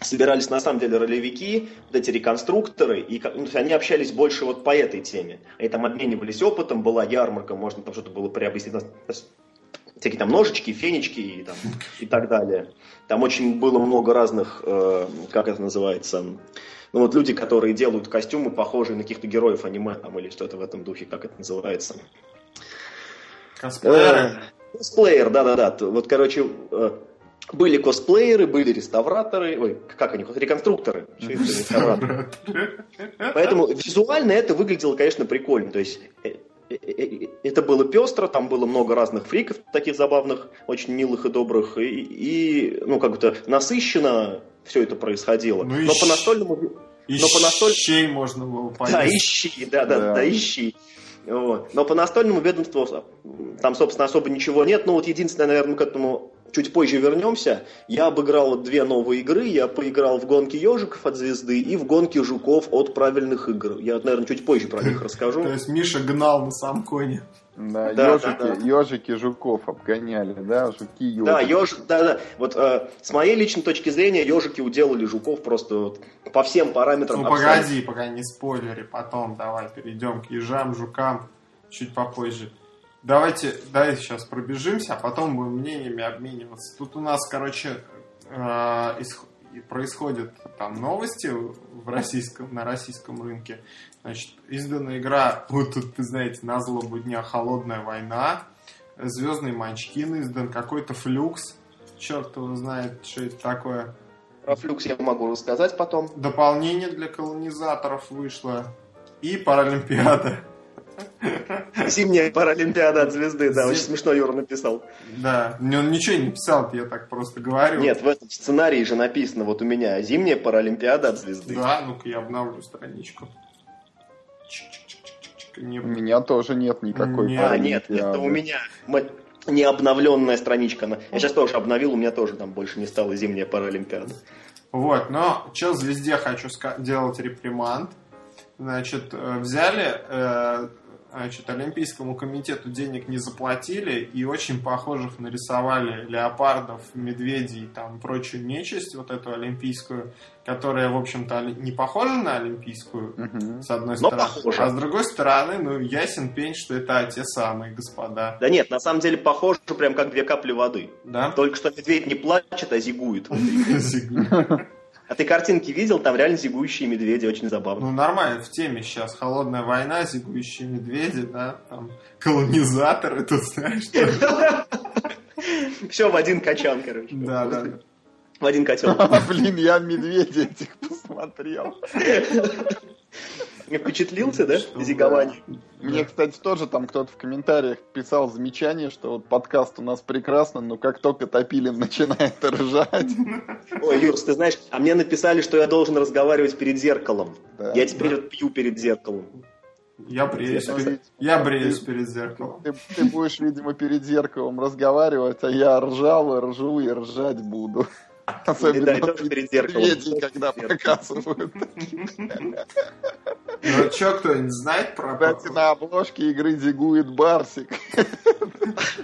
собирались на самом деле ролевики, вот эти реконструкторы, и ну, они общались больше вот по этой теме. Они там обменивались опытом, была ярмарка, можно там что-то было приобрести, всякие там ножички, фенечки и, там, и так далее. Там очень было много разных, э, как это называется, ну вот люди, которые делают костюмы, похожие на каких-то героев аниме там, или что-то в этом духе, как это называется. Косплееры. Э, Косплеер, да-да-да. Вот, короче, э, были косплееры, были реставраторы, ой, как они, реконструкторы. <laughs> Реставраторы? Поэтому визуально это выглядело, конечно, прикольно. То есть э, э, э, это было пестро, там было много разных фриков, таких забавных, очень милых и добрых, и, и, ну, как-то насыщенно все это происходило. Ну Но щ- по настольному... И Но по настоль- щей можно было Да, поесть. ищи, да, да, Да. да, ищи. Вот. Но по настольному ведомству там, собственно, особо ничего нет. Ну, вот единственное, наверное, к этому чуть позже вернемся. Я обыграл вот две новые игры. Я поиграл в гонки ежиков от звезды и в гонки жуков от правильных игр. Я, наверное, чуть позже про них <laughs> расскажу. То есть Миша гнал на сам коне. Да, Да, ежики, да, да. ежики жуков обгоняли, да, жуки ежики. Да, еж, да, да. Вот э, с моей личной точки зрения, ежики уделали жуков просто вот по всем параметрам. Ну погоди, пока не спойлери, потом давай перейдем к ежам, жукам чуть попозже. Давайте, давай сейчас пробежимся, а потом будем мнениями обмениваться. Тут у нас, короче, э, происходят там новости в российском, на российском рынке. Значит, издана игра, вот тут, вы знаете, на злобу дня «Холодная война», «Звездный Манчкин» издан, какой-то флюкс, черт его знает, что это такое. Про флюкс я могу рассказать потом. Дополнение для колонизаторов вышло. И Паралимпиада. Зимняя паралимпиада от звезды, да, Зим- очень смешно Юра написал. Да, не- он ничего не писал, я так просто говорю. Нет, в этом сценарии же написано, вот у меня зимняя паралимпиада от звезды. Да, ну-ка я обновлю страничку. Не- У меня тоже нет никакой Нет. А, нет, это у меня не обновленная страничка. Я сейчас тоже обновил, у меня тоже там больше не стала зимняя паралимпиада. Вот, но что звезде хочу ска- делать реприманд. значит, э, взяли, э, значит, Олимпийскому комитету денег не заплатили и очень похожих нарисовали леопардов, медведей, там, прочую нечисть, вот эту олимпийскую, которая, в общем-то, не похожа на олимпийскую, угу. с одной Но стороны. Похожа. А с другой стороны, ну, ясен пень, что это те самые господа. Да нет, на самом деле похоже прям как две капли воды. Да? Только что медведь не плачет, а зигует. <laughs> А ты картинки видел? Там реально зигующие медведи, очень забавно. Ну, нормально, в теме сейчас. Холодная война, зигующие медведи, да, там, колонизаторы, тут знаешь, что... Все в один качан, короче. Да, да. В один котел. Блин, я медведя этих посмотрел. <laughs> <laughs> Впечатлился, да, зигование? Мне, кстати, тоже там кто-то в комментариях писал замечание, что вот подкаст у нас прекрасно, но как только Топилин <laughs> начинает ржать... <laughs> Ой, Юрс, ты знаешь, а мне написали, что я должен разговаривать перед зеркалом. Да, я теперь да. пью перед зеркалом. Я бреюсь, перед, я бреюсь перед зеркалом. Ты, ты будешь, видимо, перед зеркалом разговаривать, а я ржал и ржу и ржать буду. Особенно да, тоже перед зеркалом. когда показывают. Ну, что, кто-нибудь знает про... Кстати, на обложке игры зигует Барсик.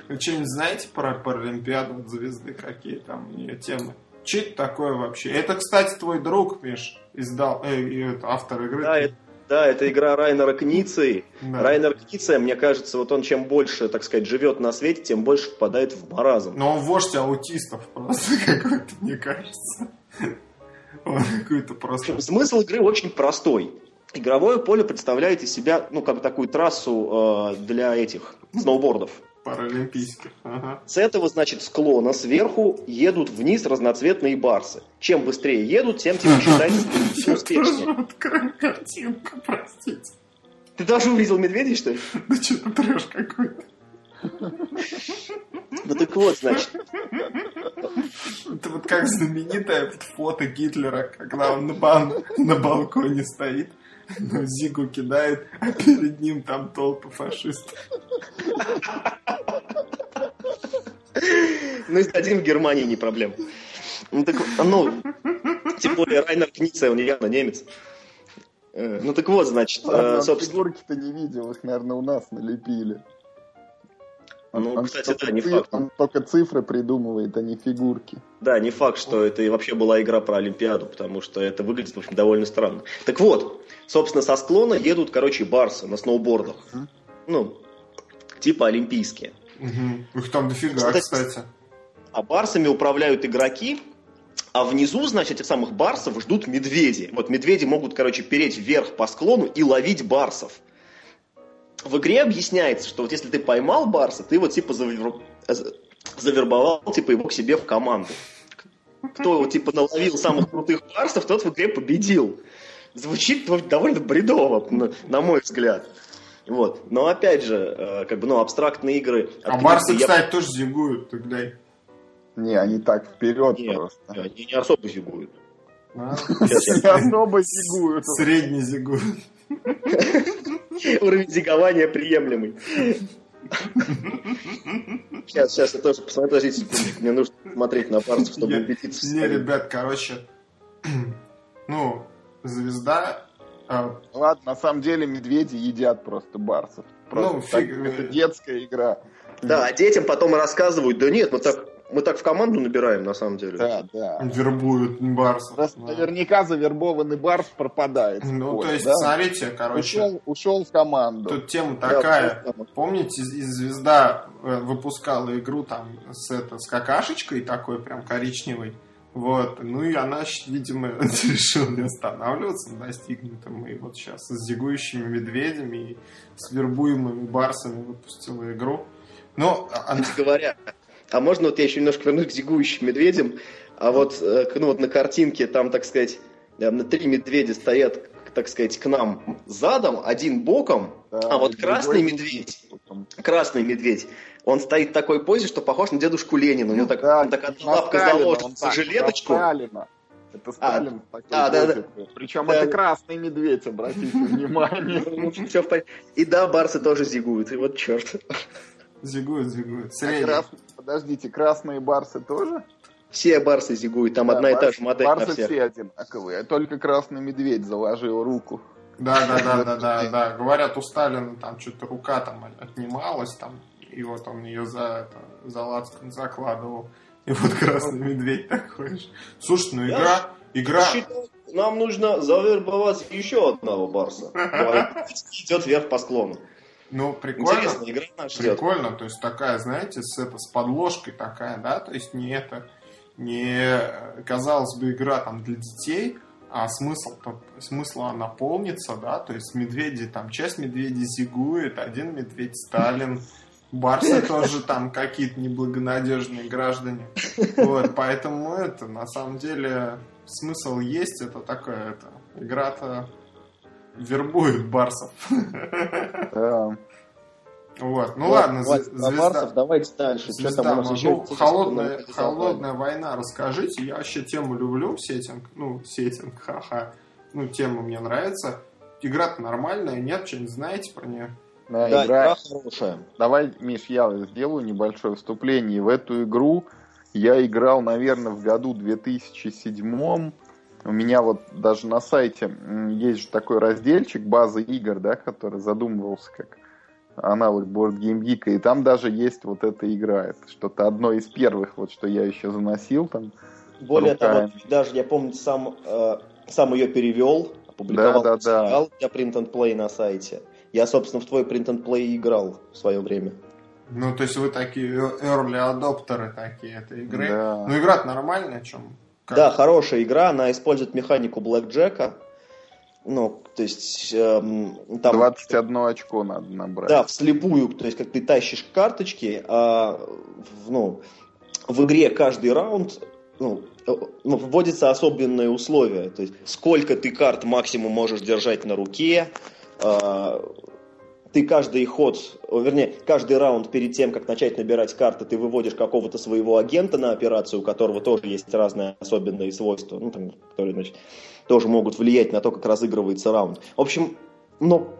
Вы что-нибудь знаете про Паралимпиаду звезды? Какие там у нее темы? Че это такое вообще? Это, кстати, твой друг, Миш, издал, э, автор игры. Да, это да, это игра Райнера Кницы. Да. Райнер Кница, мне кажется, вот он чем больше, так сказать, живет на свете, тем больше впадает в маразм. Но он вождь аутистов просто <laughs> какой-то, мне кажется. Он какой-то просто... Смысл игры очень простой. Игровое поле представляет из себя, ну, как такую трассу э, для этих сноубордов. Паралимпийских. Ага. С этого, значит, склона сверху едут вниз разноцветные барсы. Чем быстрее едут, тем тебе считается <laughs> успешнее. картинку, простите. Ты даже увидел медведей, что ли? Да что-то трэш какой-то. Ну так вот, значит. Это вот как знаменитое фото Гитлера, когда он на, бан... на балконе стоит, но <laughs> Зигу кидает, а перед ним там толпа фашистов. Ну, сдадим в Германии, не проблема. Ну, так, ну, тем более Райнер Кница, он явно немец. Э, ну, так вот, значит, Ладно, э, собственно... Фигурки-то не видел, их, наверное, у нас налепили. Ну, он, кстати, да, не циф... факт. Он только цифры придумывает, а не фигурки. Да, не факт, что это и вообще была игра про Олимпиаду, потому что это выглядит, в общем, довольно странно. Так вот, собственно, со склона едут, короче, барсы на сноубордах. Uh-huh. Ну, типа олимпийские. Угу. Их там дофига, кстати. кстати. А барсами управляют игроки, а внизу, значит, этих самых барсов ждут медведи. Вот медведи могут, короче, переть вверх по склону и ловить барсов. В игре объясняется, что вот если ты поймал барса, ты вот типа завербовал типа его к себе в команду. Кто типа наловил самых крутых барсов, тот в игре победил. Звучит довольно бредово, на мой взгляд. Вот. Но опять же, э, как бы, ну, абстрактные игры. А Барсы, я... кстати, тоже зигуют тогда. Не, они так вперед Нет, просто. Они не особо зигуют. А? Не особо зигуют. Средний зигуют. Уровень зигования приемлемый. Сейчас, сейчас я тоже посмотрю, подождите секундочку, мне нужно смотреть на парсов, чтобы убедиться. Не, ребят, короче, <clears throat> ну, звезда а... Ладно, на самом деле медведи едят просто барсов. Просто ну, так, фиг... Это детская игра. Да, а детям потом рассказывают, да нет, мы так, мы так в команду набираем, на самом деле. Да, да. Вербуют барсов. Просто да. наверняка завербованный барс пропадает. Ну, поле, то есть, да? смотрите, короче. Ушел, ушел в команду. Тут тема такая. Да, Помните, Звезда э, выпускала игру там с, это, с какашечкой такой, прям коричневой. Вот, ну и она, видимо, <laughs> решила не останавливаться на достигнутом. И вот сейчас с зигующими медведями и с вербуемыми барсами выпустила игру. Но она... говоря, а можно вот я еще немножко вернусь к зигующим медведям? А вот, э, ну вот на картинке там, так сказать, э, на три медведя стоят, так сказать, к нам задом, один боком, да, а вот красный медведь, красный медведь, он стоит в такой позе, что похож на дедушку Ленина. У него так, да, так одна лапка заложена за жилеточку. Сталина. Это Сталин а, такой а, да, да. Причем да. это красный медведь, обратите <laughs> внимание. Ну, и да, барсы тоже зигуют, и вот черт. Зигуют, зигуют. А подождите, красные барсы тоже? Все барсы зигуют, там одна и та же модель Барсы все одинаковые, только красный медведь заложил руку. Да, да, да, да, да, да. Говорят, у Сталина там что-то рука там отнималась, там, и вот он ее за, это, за лацкан закладывал. И вот красный медведь такой же. Слушай, ну игра... игра... нам нужно завербовать еще одного барса. Идет вверх по склону. Ну, прикольно. Интересно, игра наша Прикольно, то есть такая, знаете, с, это, с подложкой такая, да, то есть не это, не, казалось бы, игра там для детей, а смысл, смысл она полнится, да, то есть медведи, там, часть медведей зигует, один медведь Сталин, Барсы <laughs> тоже там какие-то неблагонадежные граждане. Вот, поэтому это, на самом деле, смысл есть, это такая, это, игра-то вербует барсов. Да. Вот, ну вот, ладно, звезда. Барсов, давайте дальше. Звезда, Что там у нас ну, еще? Ну, холодная, холодная война, расскажите. Я вообще тему люблю, сеттинг. Ну, сеттинг, ха-ха. Ну, тема мне нравится. Игра-то нормальная, нет, что-нибудь знаете про нее? Да, да игра... игра хорошая. Давай, Миш, я сделаю небольшое вступление. В эту игру я играл, наверное, в году 2007 у меня вот даже на сайте есть же такой разделчик базы игр, да, который задумывался как аналог Board Game Geek, и там даже есть вот эта игра. Это что-то одно из первых, вот что я еще заносил там. Более руками. того, даже я помню, сам, э, сам ее перевел, опубликовал да, да, да. для Print and Play на сайте. Я, собственно, в твой Print and Play играл в свое время. Ну, то есть вы такие early адоптеры такие этой игры. Да. Ну, игра нормальная, о чем? Как? Да, хорошая игра, она использует механику блэкджека. Ну, то есть... Эм, там, 21 очко надо набрать. Да, вслепую, то есть как ты тащишь карточки, а в, ну, в игре каждый раунд ну, э, ну, вводятся особенные условия. То есть сколько ты карт максимум можешь держать на руке, э, ты каждый ход, вернее, каждый раунд перед тем, как начать набирать карты, ты выводишь какого-то своего агента на операцию, у которого тоже есть разные особенные свойства, ну, там, которые, значит, тоже могут влиять на то, как разыгрывается раунд. В общем, но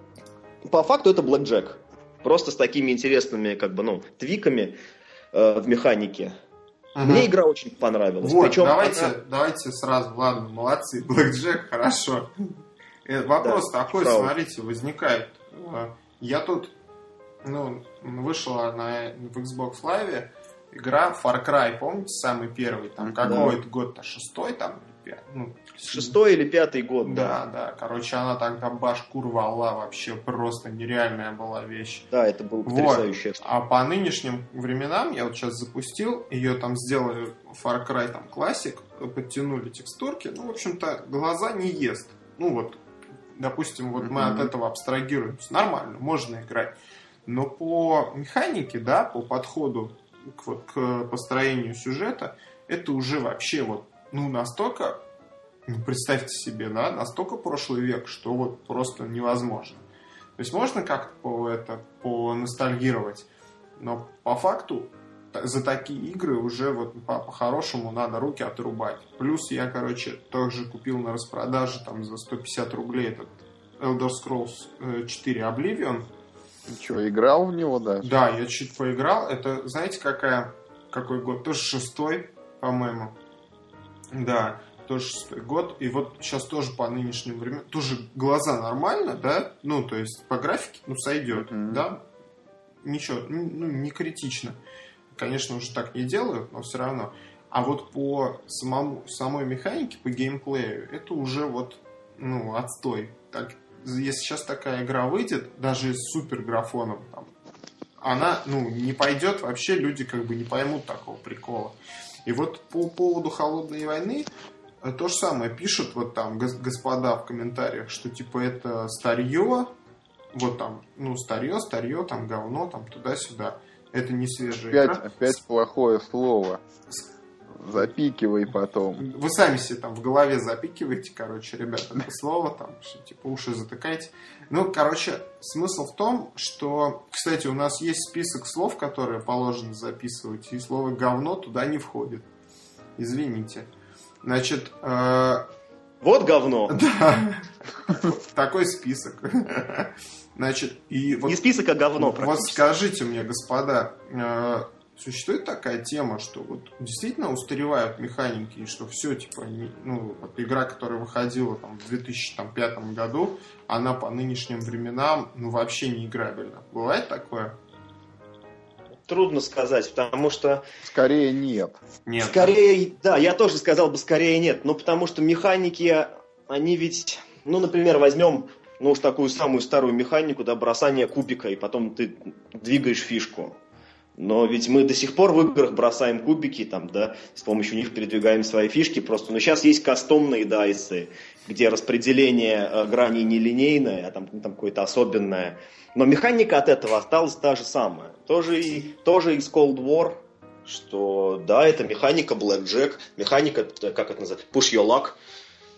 по факту это блэкджек. Просто с такими интересными, как бы, ну, твиками э, в механике. Ага. Мне игра очень понравилась. Вот, Причем давайте, она... давайте сразу, ладно, молодцы, <laughs> блэкджек, хорошо. Э, вопрос да, такой, смотрите, возникает. Я тут, ну, вышла на, в Xbox Live игра Far Cry, помните, самый первый, там, какой это год-то, шестой, там, ну, Шестой или пятый год, да. Да, да. Короче, она тогда башку рвала вообще просто нереальная была вещь. Да, это был потрясающий. Вот. А по нынешним временам я вот сейчас запустил, ее там сделали Far Cry там классик, подтянули текстурки. Ну, в общем-то, глаза не ест. Ну вот, Допустим, вот mm-hmm. мы от этого абстрагируемся. Нормально, можно играть. Но по механике, да, по подходу к, вот, к построению сюжета, это уже вообще вот, ну, настолько, ну, представьте себе, да, настолько прошлый век, что вот просто невозможно. То есть можно как-то по это, поностальгировать, но по факту за такие игры уже вот по-хорошему по надо руки отрубать. Плюс я, короче, тоже купил на распродаже там за 150 рублей этот Elder Scrolls 4 э, Oblivion. Что, играл в него даже? Да, я чуть поиграл. Это, знаете, какая, какой год? Тоже шестой, по-моему. Да, тоже шестой год. И вот сейчас тоже по нынешним временам, тоже глаза нормально, да? Ну, то есть по графике, ну, сойдет, mm-hmm. да? Ничего, ну, не критично. Конечно, уже так не делают, но все равно. А вот по самому, самой механике, по геймплею, это уже вот, ну, отстой. Так, если сейчас такая игра выйдет, даже с супер графоном, там, она, ну, не пойдет, вообще люди как бы не поймут такого прикола. И вот по поводу холодной войны э, то же самое пишут вот там господа в комментариях, что типа это старье, вот там, ну, старье, старье, там говно, там туда-сюда. Это не свежая опять, игра. Опять плохое слово. Запикивай потом. Вы сами себе там в голове запикиваете, короче, ребята, это слово там, типа уши затыкаете. Ну, короче, смысл в том, что, кстати, у нас есть список слов, которые положено записывать, и слово говно туда не входит. Извините. Значит, э... вот говно. <laughs> Да. Такой список. Значит, и вот, Не список, а говно. Вот скажите мне, господа, э, существует такая тема, что вот действительно устаревают механики, и что все, типа, ну, вот игра, которая выходила там в 2005 году, она по нынешним временам, ну, вообще не играбельна. Бывает такое? Трудно сказать, потому что... Скорее нет. Нет. Скорее, да? да, я тоже сказал бы скорее нет, но потому что механики, они ведь, ну, например, возьмем ну уж такую самую старую механику, да, бросание кубика, и потом ты двигаешь фишку. Но ведь мы до сих пор в играх бросаем кубики, там, да, с помощью них передвигаем свои фишки просто. Но сейчас есть кастомные дайсы, где распределение э, граней нелинейное, а там, там какое-то особенное. Но механика от этого осталась та же самая. Тоже, и, тоже из Cold War, что да, это механика Blackjack, механика, как это называется, Push Your Luck.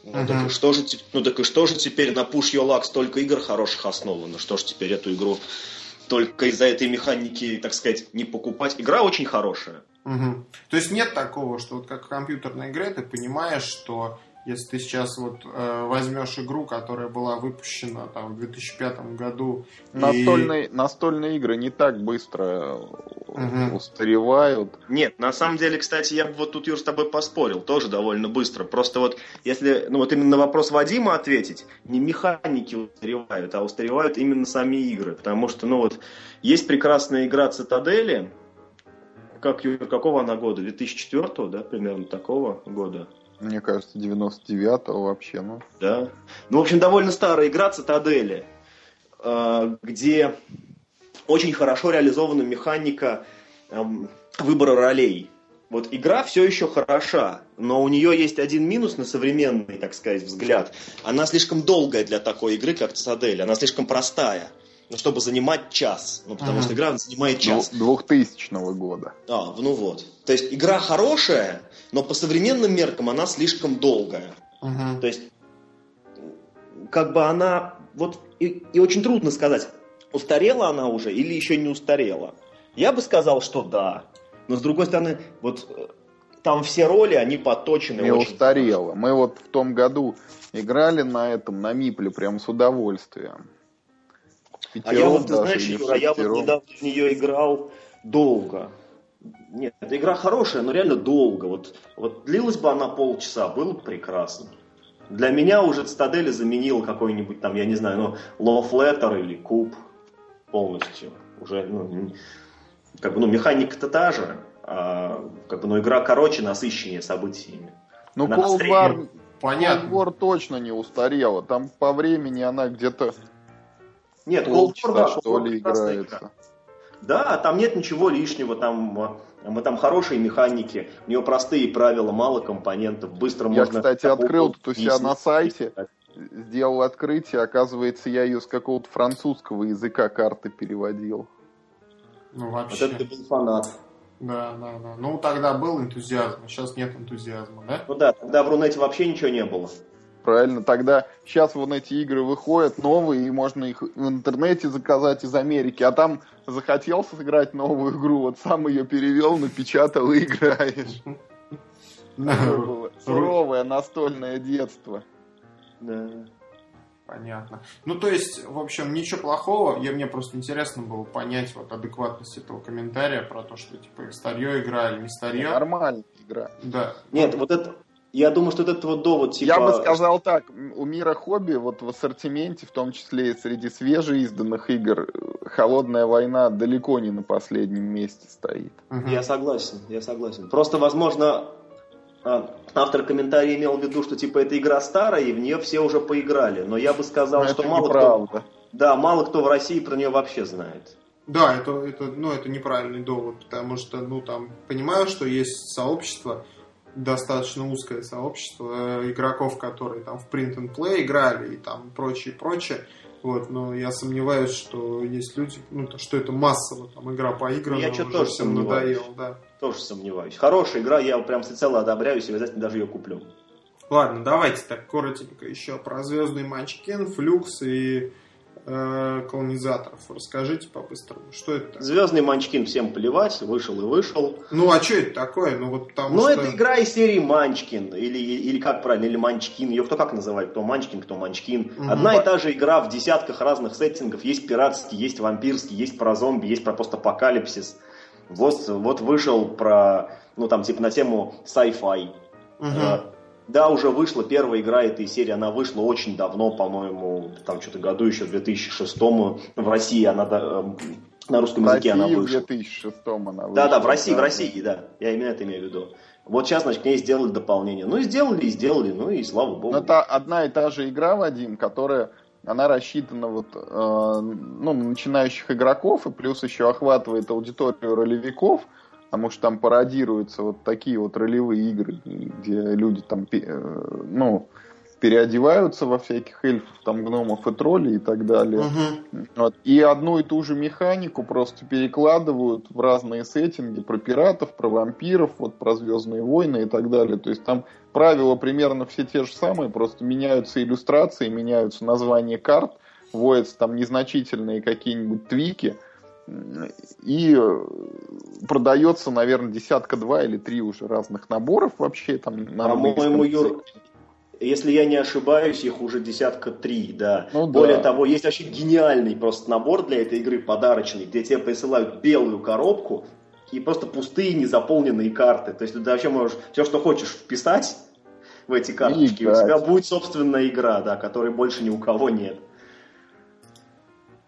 Ну, uh-huh. так и что же, ну так и что же теперь на Push Your Luck столько игр хороших основано? Что же теперь эту игру только из-за этой механики, так сказать, не покупать. Игра очень хорошая. Угу. То есть нет такого, что вот как в компьютерной игре ты понимаешь, что если ты сейчас вот э, возьмешь игру, которая была выпущена там в 2005 году, настольные и... настольные игры не так быстро угу. устаревают. Нет, на самом деле, кстати, я бы вот тут Юр с тобой поспорил, тоже довольно быстро. Просто вот если, ну вот именно на вопрос Вадима ответить, не механики устаревают, а устаревают именно сами игры, потому что, ну вот есть прекрасная игра Цитадели, как какого она года? 2004, да, примерно такого года. Мне кажется, 99-го вообще, ну. Да. Ну, в общем, довольно старая игра Цитадели, э, где очень хорошо реализована механика эм, выбора ролей. Вот игра все еще хороша, но у нее есть один минус на современный, так сказать, взгляд. Она слишком долгая для такой игры, как Цитадель. Она слишком простая ну, чтобы занимать час. Ну, потому ага. что игра занимает час. Двухтысячного года. А, ну вот. То есть игра хорошая, но по современным меркам она слишком долгая. Ага. То есть, как бы она, вот, и, и очень трудно сказать, устарела она уже или еще не устарела. Я бы сказал, что да. Но с другой стороны, вот э, там все роли, они поточены. Не очень устарела. Мы вот в том году играли на этом, на Мипле, прям с удовольствием. Пятером, а я вот, ты знаешь, Юра, я вот недавно в нее играл долго. Нет, эта игра хорошая, но реально долго. Вот, вот длилась бы она полчаса, было бы прекрасно. Для меня уже Цитадели заменил какой-нибудь там, я не знаю, ну, Love Letter или Куб полностью. Уже, ну, как бы, ну, механика-то та же, а, как бы, ну, игра короче, насыщеннее событиями. Ну, Cold War, Понятно. Cold War точно не устарела. Там по времени она где-то нет, Cold War, да, что ли, играется. Игра. Да, там нет ничего лишнего, там мы там хорошие механики, у него простые правила, мало компонентов, быстро я, можно... Я, кстати, открыл тут у себя на сайте, сделал открытие, оказывается, я ее с какого-то французского языка карты переводил. Ну, вообще. Вот это ты был фанат. Да, да, да. Ну, тогда был энтузиазм, а сейчас нет энтузиазма, да? Ну да, тогда в Рунете вообще ничего не было правильно? Тогда сейчас вон эти игры выходят новые, и можно их в интернете заказать из Америки, а там захотел сыграть новую игру, вот сам ее перевел, напечатал и играешь. Суровое настольное детство. Да. Понятно. Ну, то есть, в общем, ничего плохого. Я, мне просто интересно было понять вот адекватность этого комментария про то, что, типа, старье игра или не старье. Нормальная игра. Да. Нет, вот это, я думаю, что этот вот довод типа... Я бы сказал так, у мира хобби вот в ассортименте, в том числе и среди свежеизданных игр, «Холодная война» далеко не на последнем месте стоит. Угу. Я согласен, я согласен. Просто, возможно, а, автор комментария имел в виду, что типа эта игра старая, и в нее все уже поиграли. Но я бы сказал, Но что мало кто... Да, мало кто в России про нее вообще знает. Да, это, это, ну, это неправильный довод, потому что, ну, там, понимаю, что есть сообщество, достаточно узкое сообщество э, игроков, которые там в print and play играли и там прочее, прочее. Вот, но я сомневаюсь, что есть люди, ну, то, что это массово, там, игра поиграна, я уже тоже всем надоел, да. Тоже сомневаюсь. Хорошая игра, я прям всецело одобряю, и обязательно даже ее куплю. Ладно, давайте так коротенько еще про звездный Манчкен, Флюкс и колонизаторов. Расскажите по-быстрому, что это такое? Звездный Манчкин всем плевать, вышел и вышел. Ну а что это такое? Ну вот потому Ну что... это игра из серии Манчкин, или, или как правильно, или Манчкин, ее кто как называет, кто Манчкин, кто Манчкин. Угу. Одна и та же игра в десятках разных сеттингов, есть пиратский, есть вампирский, есть про зомби, есть про постапокалипсис. Вот, вот вышел про, ну там типа на тему sci-fi. Мгм. Да, уже вышла первая игра этой серии, она вышла очень давно, по-моему, там что-то году еще в 2006 в России она да, э, на русском В языке она России в вышла. 2006 она вышла. Да, да, в России, в да. России, да. Я именно это имею в виду. Вот сейчас, значит, к ней сделали дополнение. Ну и сделали, и сделали, ну и слава богу. Но это одна и та же игра, Вадим, которая она рассчитана вот, э, ну, на начинающих игроков и плюс еще охватывает аудиторию ролевиков, потому что там пародируются вот такие вот ролевые игры, где люди там, э, ну, переодеваются во всяких эльфов, там, гномов и троллей и так далее. Мгм. Вот. И одну и ту же механику просто перекладывают в разные сеттинги про пиратов, про вампиров, вот про Звездные войны и так далее. То есть там правила примерно все те же самые, просто меняются иллюстрации, меняются названия карт, вводятся там незначительные какие-нибудь твики. И э, продается, наверное, десятка-два или три уже разных наборов вообще там на По-моему, английском Юр, если я не ошибаюсь, их уже десятка три, да. Ну да. Более того, есть вообще гениальный просто набор для этой игры подарочный, где тебе присылают белую коробку и просто пустые незаполненные карты. То есть ты вообще можешь все, что хочешь вписать в эти карточки, и у тебя будет собственная игра, да, которой больше ни у кого нет.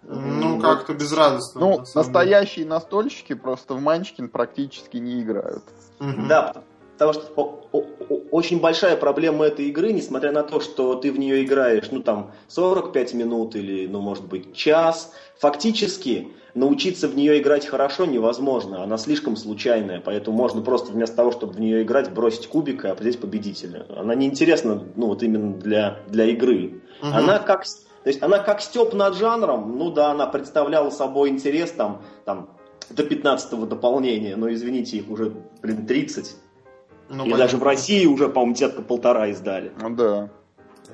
Ну, как-то безрадостно. Ну, на настоящие настольщики просто в Манчкин практически не играют. деле. Мгм. Да, потому что очень большая проблема этой игры, несмотря на то, что ты в нее играешь, ну там 45 минут или, ну может быть, час, фактически научиться в нее играть хорошо невозможно, она слишком случайная, поэтому можно просто вместо того, чтобы в нее играть, бросить кубик и определить победителя. Она неинтересна, ну вот именно для, для игры. Мгм. Она как, то есть она как степ над жанром, ну да, она представляла собой интерес там, там до 15 дополнения, но извините, их уже, блин, 30. Ну, И понятно. даже в России уже, по-моему, детка полтора издали. Ну да.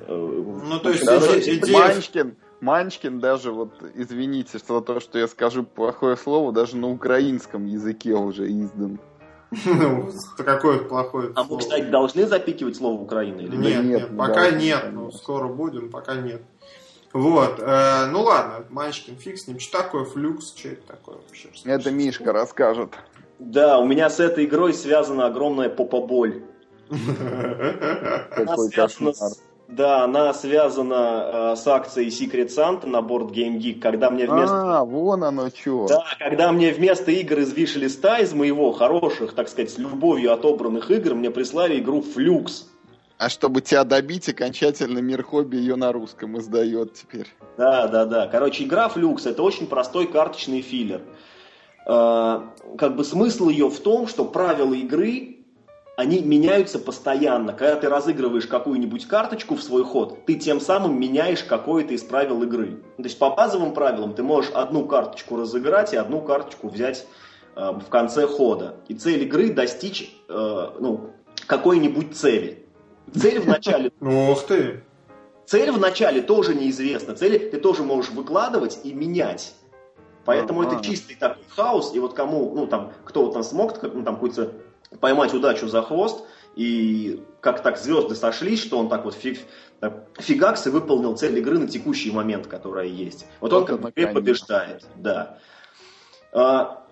Ну, Ну, то есть Даже иде- идея... Манчкин, Манчкин даже вот, извините, что за то, что я скажу плохое слово, даже на украинском языке уже издан. Ну, какое плохое А мы, кстати, должны запикивать слово Украина или нет? Нет, нет, нет, не пока нет, ну, скоро будем, пока нет. Вот, э, ну ладно, Манчкин, фиг с ним. Что такое флюкс, что это такое вообще? Это Мишка расскажет. Да, у меня с этой игрой связана огромная попа-боль. <laughs> Она связана с- Да, она связана э, с акцией Secret Santa на борт Game Geek, когда мне вместо... А, вон оно что. Да, когда мне вместо игр из виш-листа, из моего хороших, так сказать, с любовью отобранных игр, мне прислали игру Flux. А чтобы тебя добить, окончательно мир хобби ее на русском издает теперь. Да, да, да. Короче, игра Flux это очень простой карточный филлер. Э, Как бы смысл ее в том, что правила игры, они меняются постоянно. Когда ты разыгрываешь какую-нибудь карточку в свой ход, ты тем самым меняешь какое-то из правил игры. То есть по базовым правилам ты можешь одну карточку разыграть и одну карточку взять э, в конце хода. И цель игры достичь э, ну, какой-нибудь цели. Цель в начале Ух ты! Цель в начале тоже неизвестна. Цели ты тоже можешь выкладывать и менять. Поэтому это чистый такой хаос. И вот кому, ну там, кто вот там смог ну, там какую-то поймать удачу за хвост, и как так звезды сошлись, что он так вот фиг, так, фигакс и выполнил цель игры на текущий момент, которая есть. Вот он Вот как бы побеждает. Да. А,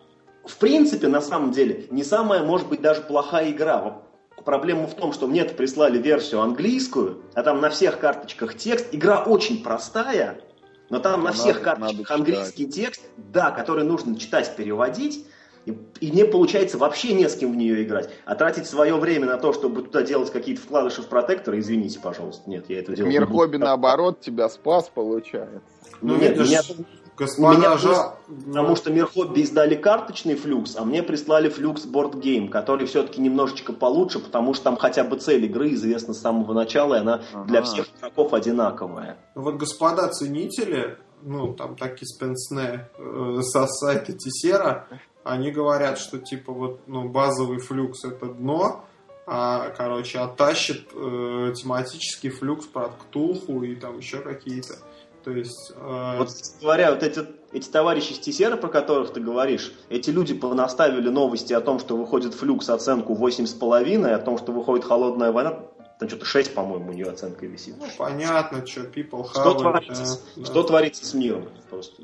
в принципе, на самом деле, не самая, может быть, даже плохая игра. Проблема в том, что мне-то прислали версию английскую, а там на всех карточках текст. Игра очень простая, но там на Надо- всех надо карточках читать. английский текст, да, который нужно читать, переводить. И, и не получается вообще не с кем в нее играть. А тратить свое время на то, чтобы туда делать какие-то вкладыши в протекторы, извините, пожалуйста. Нет, я это делать не Мир хобби наоборот тебя спас, получается. Ну, Ну, нет, видишь, меня- Господа, меня жа- Потому что Мир Хобби издали карточный флюкс, а мне прислали флюкс Game, который все-таки немножечко получше, потому что там хотя бы цель игры известна с самого начала, и она Ага. для всех игроков одинаковая. Вот, господа ценители, ну, там, такие спенсне э, со сайта Тисера, они говорят, что, типа, вот, ну, базовый флюкс это дно, а, короче, оттащит э, тематический флюкс про Ктулху и там еще какие-то. То есть... э, Вот, говоря, вот эти, эти товарищи с про которых ты говоришь, эти люди понаставили новости о том, что выходит флюкс оценку 8,5, и о том, что выходит холодная война, там что-то 6, по-моему, у нее оценка висит. ну, понятно, что people Что have it, творится, да, что творится с миром? Просто.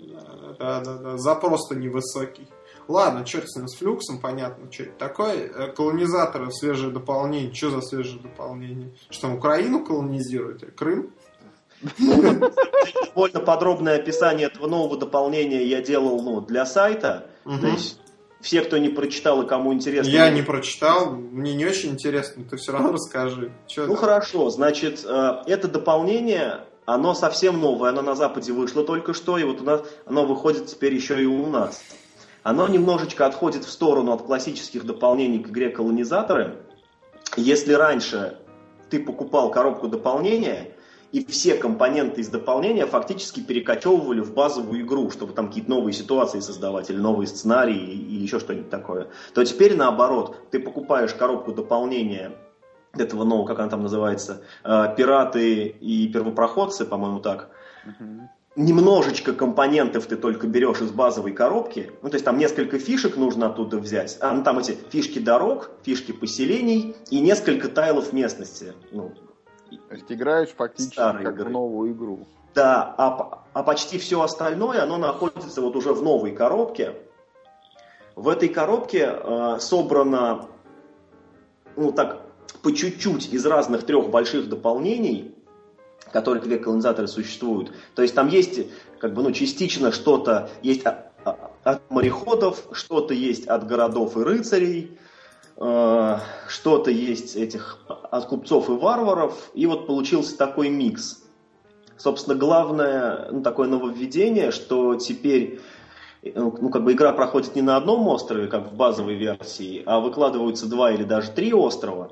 да, да, да, запрос-то невысокий. Ладно, черт с ним, с флюксом, понятно, что это такое. Э, колонизаторы, свежее дополнение. Что за свежее дополнение? Что там, Украину колонизируют? Крым? Довольно подробное описание этого нового дополнения я делал ну, для сайта. Угу. То есть все, кто не прочитал и кому интересно... Я не прочитал, мне не очень интересно, ты все равно расскажи. Что ну это? хорошо, значит, э, это дополнение, оно совсем новое, оно на Западе вышло только что, и вот у нас оно выходит теперь еще и у нас. Оно немножечко отходит в сторону от классических дополнений к игре колонизаторы. Если раньше ты покупал коробку дополнения, и все компоненты из дополнения фактически перекочевывали в базовую игру, чтобы там какие-то новые ситуации создавать или новые сценарии или еще что-нибудь такое, то теперь наоборот, ты покупаешь коробку дополнения этого нового, как она там называется, э, пираты и первопроходцы, по-моему, так. Немножечко компонентов ты только берешь из базовой коробки. Ну, то есть там несколько фишек нужно оттуда взять. А, ну, там эти фишки дорог, фишки поселений и несколько тайлов местности. Ну, есть играешь фактически Старые как игры. в новую игру. Да, а, а почти все остальное, оно находится вот уже в новой коробке. В этой коробке э, собрано, ну так, по чуть-чуть из разных трех больших дополнений, которые две колонизаторы существуют. То есть там есть, как бы, ну, частично что-то есть от, от мореходов, что-то есть от городов и рыцарей, что-то есть этих от купцов и варваров, и вот получился такой микс. Собственно, главное ну, такое нововведение, что теперь ну, ну, как бы игра проходит не на одном острове, как в базовой версии, а выкладываются два или даже три острова.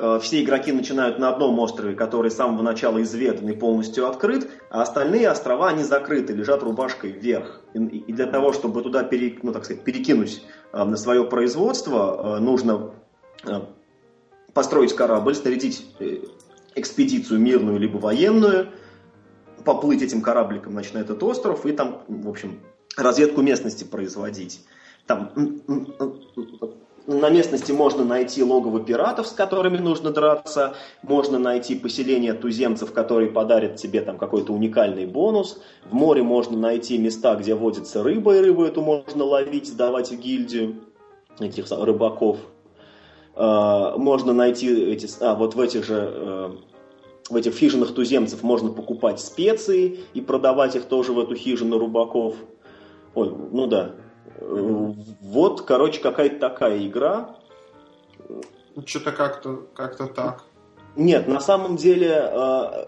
Э, все игроки начинают на одном острове, который с самого начала изведан и полностью открыт, а остальные острова, они закрыты, лежат рубашкой вверх. И для того, чтобы туда пере, ну, так сказать, перекинуть э, на свое производство, э, нужно построить корабль, снарядить экспедицию мирную либо военную, поплыть этим корабликом значит, на этот остров и там, в общем, разведку местности производить. Там на местности можно найти логово пиратов, с которыми нужно драться, можно найти поселение туземцев, которые подарят тебе там какой-то уникальный бонус. В море можно найти места, где водится рыба, и рыбу эту можно ловить, сдавать в гильдию этих рыбаков. А, можно найти эти, а, вот в этих же э, в этих хижинах туземцев можно покупать специи и продавать их тоже в эту хижину рыбаков. Ой, ну да, вот, короче, какая-то такая игра. Что-то как-то как так. Нет, на самом деле э,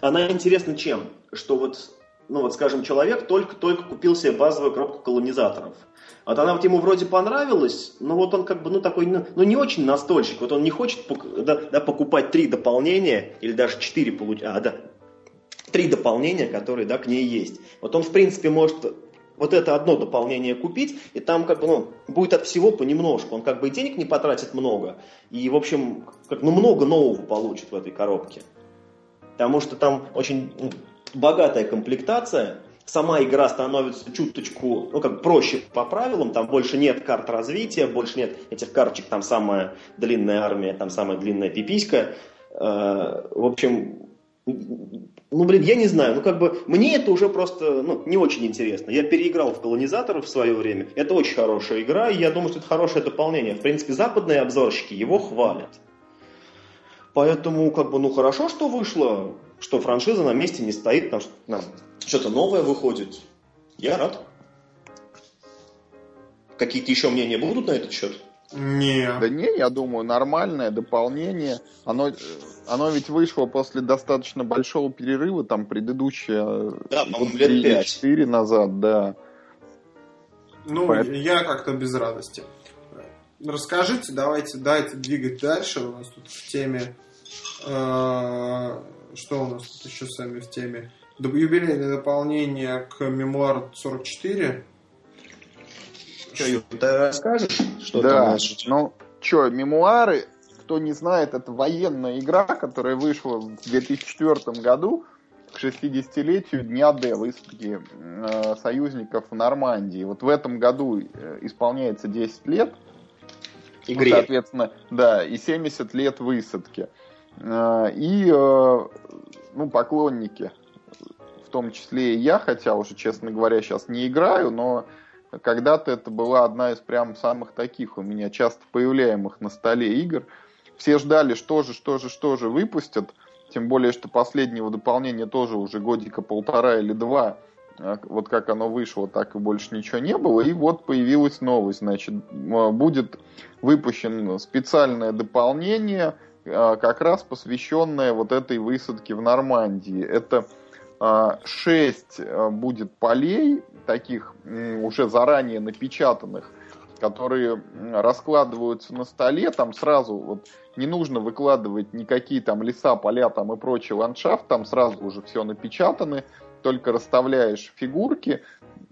она интересна чем? Что вот, ну вот, скажем, человек только-только купил себе базовую коробку колонизаторов. Вот она вот ему вроде понравилась, но вот он как бы, ну такой, ну, ну не очень настольщик. Вот он не хочет да, да, покупать три дополнения, или даже четыре получать, а, да, три дополнения, которые, да, к ней есть. Вот он, в принципе, может вот это одно дополнение купить, и там как бы, ну, будет от всего понемножку. Он как бы и денег не потратит много, и, в общем, как, ну, много нового получит в этой коробке. Потому что там очень ну, богатая комплектация, сама игра становится чуточку, ну, как проще по правилам, там больше нет карт развития, больше нет этих карточек, там самая длинная армия, там самая длинная пиписька. Э, в общем, ну, блин, я не знаю, ну, как бы, мне это уже просто, ну, не очень интересно. Я переиграл в колонизаторов в свое время. Это очень хорошая игра, и я думаю, что это хорошее дополнение. В принципе, западные обзорщики его хвалят. Поэтому, как бы, ну, хорошо, что вышло, что франшиза на месте не стоит, там, там что-то новое выходит. Я рад. Какие-то еще мнения будут на этот счет? Не. Да не, я думаю, нормальное дополнение. Оно, оно ведь вышло после достаточно большого перерыва, там предыдущее да, вот лет 5. 4 назад, да. Ну, Поэтому... я как-то без радости. Расскажите, давайте, давайте двигать дальше. У нас тут в теме... Э, что у нас тут еще сами в теме? Юбилейное дополнение к мемуару 44 что, ты расскажешь? Что да, там ну, что, мемуары, кто не знает, это военная игра, которая вышла в 2004 году к 60-летию Дня Д, высадки э, союзников в Нормандии. Вот в этом году э, исполняется 10 лет. Игре. Ну, соответственно, да, и 70 лет высадки. Э, и, э, ну, поклонники, в том числе и я, хотя уже, честно говоря, сейчас не играю, но когда-то это была одна из прям самых таких у меня часто появляемых на столе игр. Все ждали, что же, что же, что же выпустят. Тем более, что последнего дополнения тоже уже годика полтора или два. А, вот как оно вышло, так и больше ничего не было. И вот появилась новость. Значит, будет выпущено специальное дополнение, а, как раз посвященное вот этой высадке в Нормандии. Это 6 а, будет полей, таких уже заранее напечатанных, которые раскладываются на столе, там сразу вот не нужно выкладывать никакие там леса, поля там и прочий ландшафт, там сразу уже все напечатаны, только расставляешь фигурки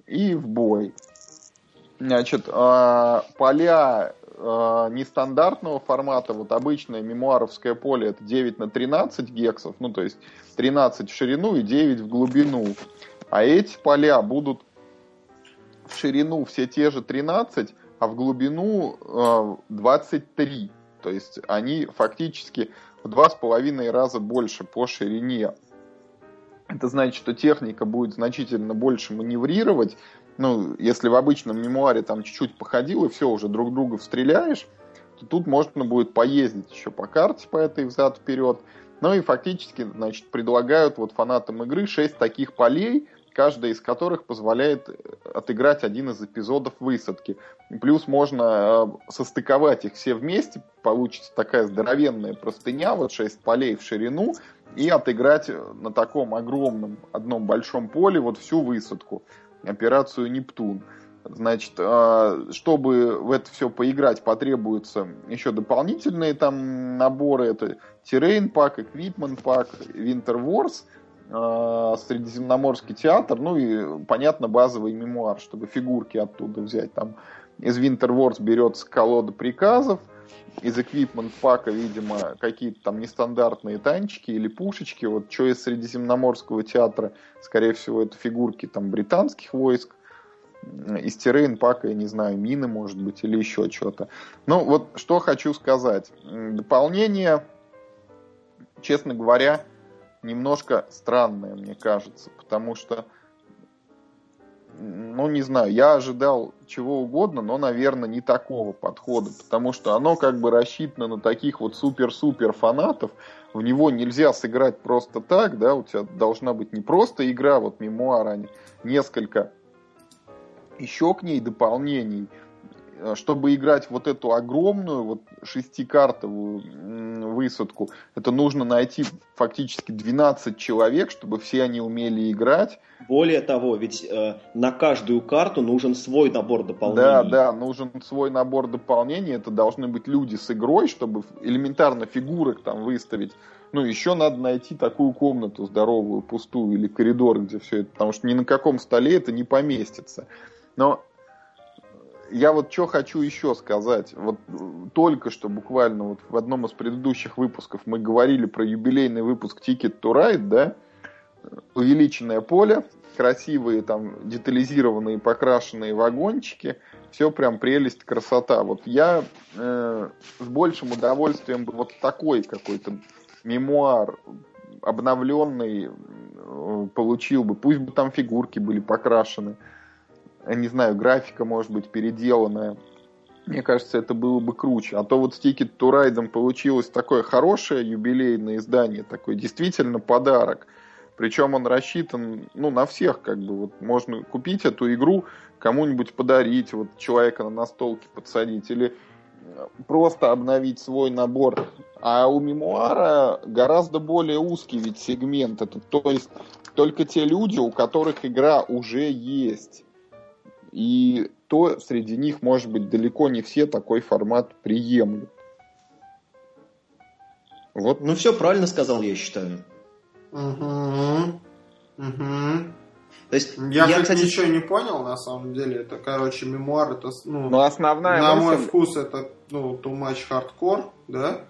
и в бой. Значит, а, поля а, нестандартного формата, вот обычное мемуаровское поле это 9 на 13 гексов, ну то есть 13 в ширину и 9 в глубину. А эти поля будут в ширину все те же 13, а в глубину э, 23. То есть они фактически в два с половиной раза больше по ширине. Это значит, что техника будет значительно больше маневрировать. Ну, если в обычном мемуаре там чуть-чуть походил и все, уже друг друга стреляешь, то тут можно будет поездить еще по карте по этой взад-вперед. Ну и фактически, значит, предлагают вот фанатам игры 6 таких полей, каждая из которых позволяет э, отыграть один из эпизодов высадки. Плюс можно э, состыковать их все вместе, получится такая здоровенная простыня, вот 6 полей в ширину, и отыграть на таком огромном одном большом поле вот всю высадку, операцию «Нептун». Значит, э, чтобы в это все поиграть, потребуются еще дополнительные там наборы. Это Terrain пак, Equipment пак, Winter Wars – э, Средиземноморский театр, ну и, понятно, базовый мемуар, чтобы фигурки оттуда взять. Там из Winter Wars берется колода приказов, из Equipment пака, видимо, какие-то там нестандартные танчики или пушечки. Вот что из Средиземноморского театра, скорее всего, это фигурки там британских войск. Из террейн пака, я не знаю, мины, может быть, или еще что-то. Ну, вот что хочу сказать. Дополнение, честно говоря, немножко странное, мне кажется, потому что, ну, не знаю, я ожидал чего угодно, но, наверное, не такого подхода, потому что оно как бы рассчитано на таких вот супер-супер фанатов, в него нельзя сыграть просто так, да, у тебя должна быть не просто игра, вот мемуар, а несколько еще к ней дополнений, чтобы играть вот эту огромную, вот шестикартовую высадку, это нужно найти фактически 12 человек, чтобы все они умели играть. Более того, ведь э, на каждую карту нужен свой набор дополнений. Да, да, нужен свой набор дополнений. Это должны быть люди с игрой, чтобы элементарно фигурок там выставить. Ну, еще надо найти такую комнату здоровую, пустую, или коридор, где все это, потому что ни на каком столе это не поместится. Но я вот что хочу еще сказать. Вот только что буквально вот в одном из предыдущих выпусков мы говорили про юбилейный выпуск Ticket to Ride, да? Увеличенное поле, красивые там детализированные покрашенные вагончики, все прям прелесть, красота. Вот я э, с большим удовольствием бы вот такой какой-то мемуар обновленный э, получил бы. Пусть бы там фигурки были покрашены не знаю, графика может быть переделанная. Мне кажется, это было бы круче. А то вот с Ticket to Ride получилось такое хорошее юбилейное издание, такой действительно подарок. Причем он рассчитан, ну, на всех, как бы, вот можно купить эту игру, кому-нибудь подарить, вот человека на настолке подсадить, или просто обновить свой набор. А у мемуара гораздо более узкий ведь сегмент. Это то есть только те люди, у которых игра уже есть. И то среди них, может быть, далеко не все такой формат приемлют. Вот. Ну, все правильно сказал, я считаю. Угу. Угу. То есть, я, я кстати, ничего не понял, на самом деле. Это, короче, мемуар, это, ну, Но основная на мысль... мой вкус, это, ну, too much hardcore, да?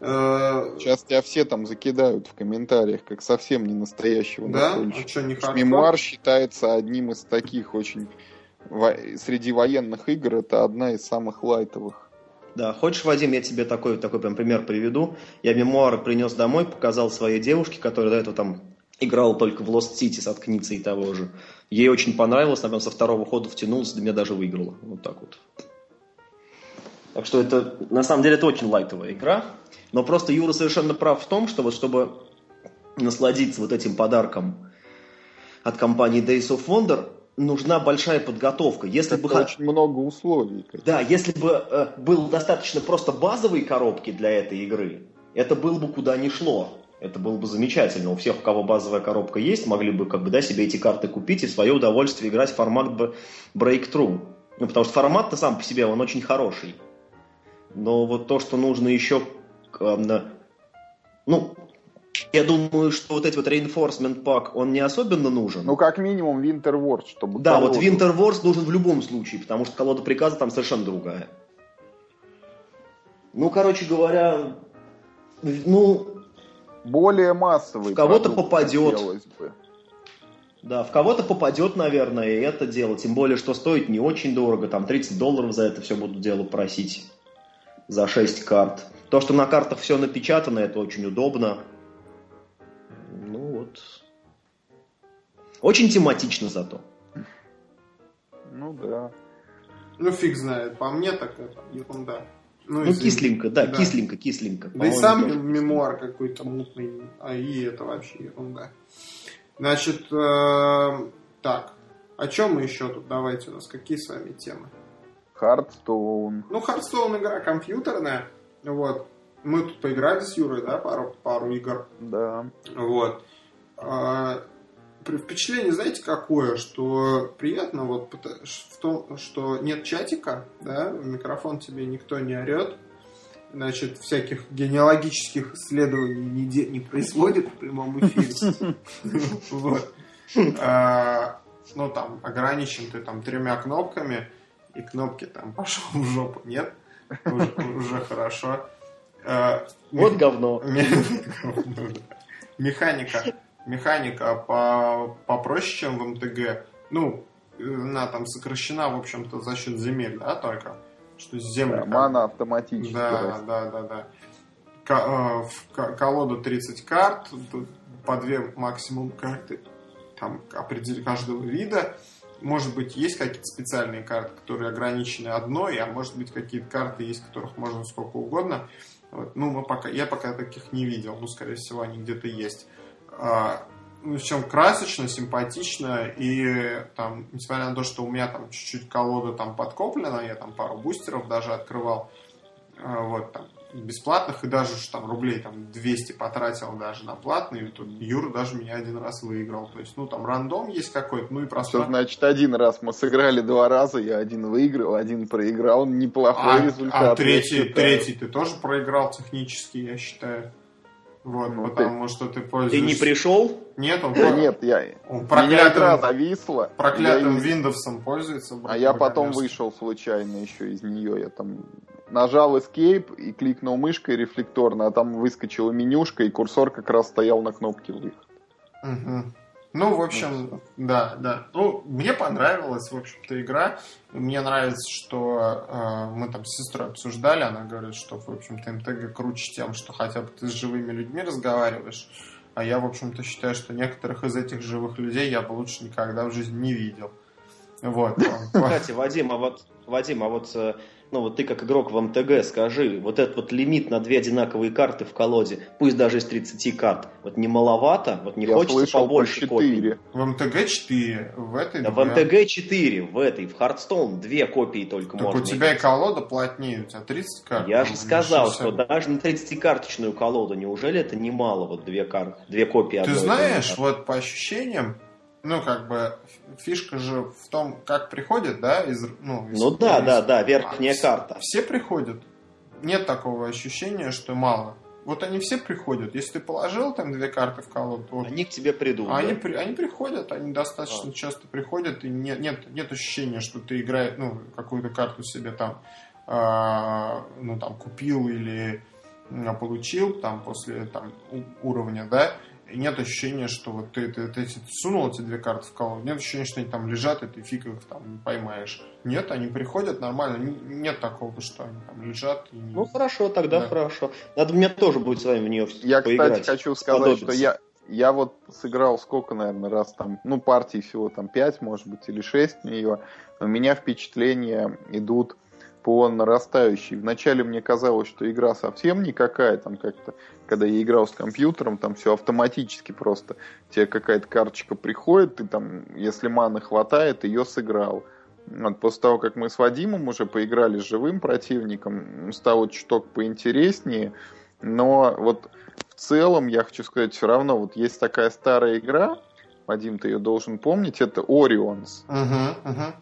Э, Сейчас тебя все там закидают в комментариях, как совсем не настоящего да? А что, не Мемуар считается одним из таких очень среди военных игр это одна из самых лайтовых. Да, хочешь, Вадим, я тебе такой, такой прям пример приведу. Я мемуары принес домой, показал своей девушке, которая до этого там играл только в Lost City с Откницы и того же. Ей очень понравилось, наверное, со второго хода втянулась, до меня даже выиграла. Вот так вот. Так что это, на самом деле, это очень лайтовая игра. Но просто Юра совершенно прав в том, что вот чтобы насладиться вот этим подарком от компании Days of Wonder, нужна большая подготовка. Если Это бы очень много условий. Да, если бы э, было достаточно просто базовой коробки для этой игры, это было бы куда ни шло. Это было бы замечательно. У всех, у кого базовая коробка есть, могли бы как бы, да, себе эти карты купить и в свое удовольствие играть в формат Breakthrough. Ну, потому что формат-то сам по себе, он очень хороший. Но вот то, что нужно еще... Э, ну, я думаю, что вот эти вот Reinforcement Pack, он не особенно нужен. Ну, как минимум Winter Wars, чтобы... Да, колоду... вот Winter Wars нужен в любом случае, потому что колода приказа там совершенно другая. Ну, короче говоря, ну... Более массовый. В кого-то попадет. Да, в кого-то попадет, наверное, и это дело. Тем более, что стоит не очень дорого. Там 30 долларов за это все будут дело просить. За 6 карт. То, что на картах все напечатано, это очень удобно. Ну вот. Очень тематично зато. Ну да. Ну фиг знает. По мне так это ерунда. Ну, ну кисленько, да, да, кисленько, кисленько. Да и сам тоже. мемуар какой-то мутный, а и это вообще ерунда. Значит, э, так, о чем мы еще тут? Давайте у нас какие с вами темы? Hearthstone. Ну, Hearthstone игра компьютерная. Вот. Мы тут поиграли с Юрой, да, пару, пару игр. Да. Вот. А, впечатление, знаете, какое, что приятно вот в том, что нет чатика, да, в микрофон тебе никто не орет, значит, всяких генеалогических исследований не, не происходит в прямом эфире. <laughs> Вот. А, ну, там, ограничен ты там тремя кнопками, и кнопки там пошел в жопу, нет? Уже хорошо. А, вот говно. <laughs> Механика механика по, попроще, чем в МТГ. Ну, она там сокращена, в общем-то, за счет земель, да, только. Что земли... Да, мана автоматически. Да, да, да, да. К, э, в колоду 30 карт, по две максимум карты там определили каждого вида. Может быть, есть какие-то специальные карты, которые ограничены одной, а может быть, какие-то карты есть, которых можно сколько угодно. Вот. Ну, мы пока, я пока таких не видел, ну, скорее всего, они где-то есть. А, ну, чем красочно, симпатично, и там, несмотря на то, что у меня там чуть-чуть колода там подкоплена, я там пару бустеров даже открывал, а, вот, там, бесплатных, и даже там рублей там 200 потратил даже на платные, тут Юра даже меня один раз выиграл, то есть, ну, там рандом есть какой-то, ну и просто... Что значит один раз? Мы сыграли два раза, я один выиграл, один проиграл, неплохой а, результат. А третий, третий ты тоже проиграл технически, я считаю. Вот, ну, потому ты... что ты пользуешься... Ты не пришел? Нет, он... Да нет, я... Он проклятым... Меня зависла. Проклятым я... Windows пользуется. А я потом вышел случайно еще из нее. Я там нажал Escape и кликнул мышкой рефлекторно, а там выскочила менюшка, и курсор как раз стоял на кнопке выход. Угу. Ну, в общем, ну, да, да. Ну, мне понравилась, в общем-то, игра. Мне нравится, что э, мы там с сестрой обсуждали. Она говорит, что, в общем-то, МТГ круче тем, что хотя бы ты с живыми людьми разговариваешь. А я, в общем-то, считаю, что некоторых из этих живых людей я бы лучше никогда в жизни не видел. Вот. <laughs> Кстати, Вадим, а вот, Вадим, а вот э, ну вот ты как игрок в МТГ скажи, вот этот вот лимит на две одинаковые карты в колоде, пусть даже из 30 карт, вот не маловато, вот не Я хочется слышал, побольше по 4. копий. В МТГ 4, в этой да, 2. В МТГ 4, в этой, в Hearthstone две копии только так можно. у тебя иметь. и колода плотнее, у тебя 30 карт. Я же сказал, что даже на 30-карточную колоду, неужели это немало, вот две карты, две копии Ты знаешь, вот по ощущениям, ну, как бы, фишка же в том, как приходит, да, из, ну, из, ну да, из, да, да, верхняя а, карта. Все, все приходят. Нет такого ощущения, что мало. Вот они все приходят. Если ты положил там две карты в колоду, вот, они к тебе придут. А да? они, при, они приходят, они достаточно а. часто приходят, и нет, нет, нет ощущения, что ты играешь, ну, какую-то карту себе там, э, ну, там, купил или получил там после там уровня, да, и нет ощущения, что вот ты, ты, ты, ты сунул эти две карты в колоду, нет ощущения, что они там лежат, и ты фиг их там поймаешь. Нет, они приходят нормально, нет такого, что они там лежат. И... Ну хорошо, тогда да. хорошо. Надо мне тоже будет с вами в нее Я, поиграть, кстати, хочу сказать, что я, я вот сыграл сколько, наверное, раз там, ну, партий всего там 5, может быть, или 6 в нее. У меня впечатления идут по нарастающей. Вначале мне казалось, что игра совсем никакая, там как-то, когда я играл с компьютером, там все автоматически просто. Тебе какая-то карточка приходит, ты там, если маны хватает, ее сыграл. Вот, после того, как мы с Вадимом уже поиграли с живым противником, стало чуток поинтереснее. Но вот в целом, я хочу сказать, все равно, вот есть такая старая игра, Вадим, ты ее должен помнить, это Orion's. Uh-huh, uh-huh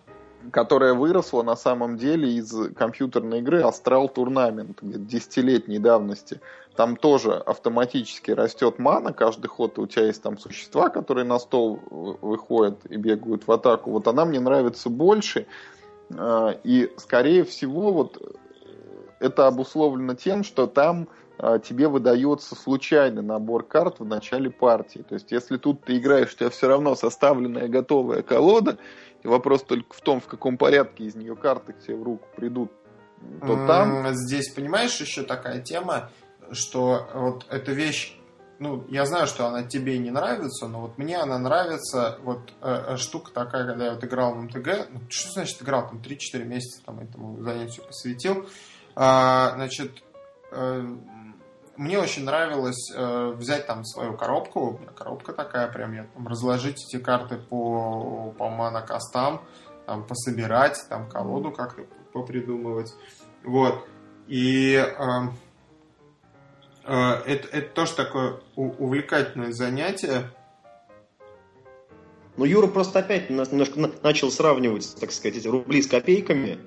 которая выросла на самом деле из компьютерной игры Astral Tournament, десятилетней давности. Там тоже автоматически растет мана, каждый ход у тебя есть там существа, которые на стол выходят и бегают в атаку. Вот она мне нравится больше, а, и скорее всего вот это обусловлено тем, что там а, тебе выдается случайный набор карт в начале партии. То есть, если тут ты играешь, у тебя все равно составленная готовая колода, и вопрос только в том, в каком порядке из нее карты к тебе в руку придут, то там... Здесь, понимаешь, еще такая тема, что вот эта вещь, ну, я знаю, что она тебе не нравится, но вот мне она нравится, вот э, э штука такая, когда я вот играл в МТГ, ну, что значит играл, там 3-4 месяца там этому занятию посвятил, а, значит, э, мне очень нравилось э, взять там свою коробку, у меня коробка такая прям, я там разложить эти карты по, по монокастам, там пособирать, там колоду как-то попридумывать. Вот. И э, э, это, это тоже такое увлекательное занятие. Ну, Юра просто опять немножко начал сравнивать, так сказать, рубли с копейками.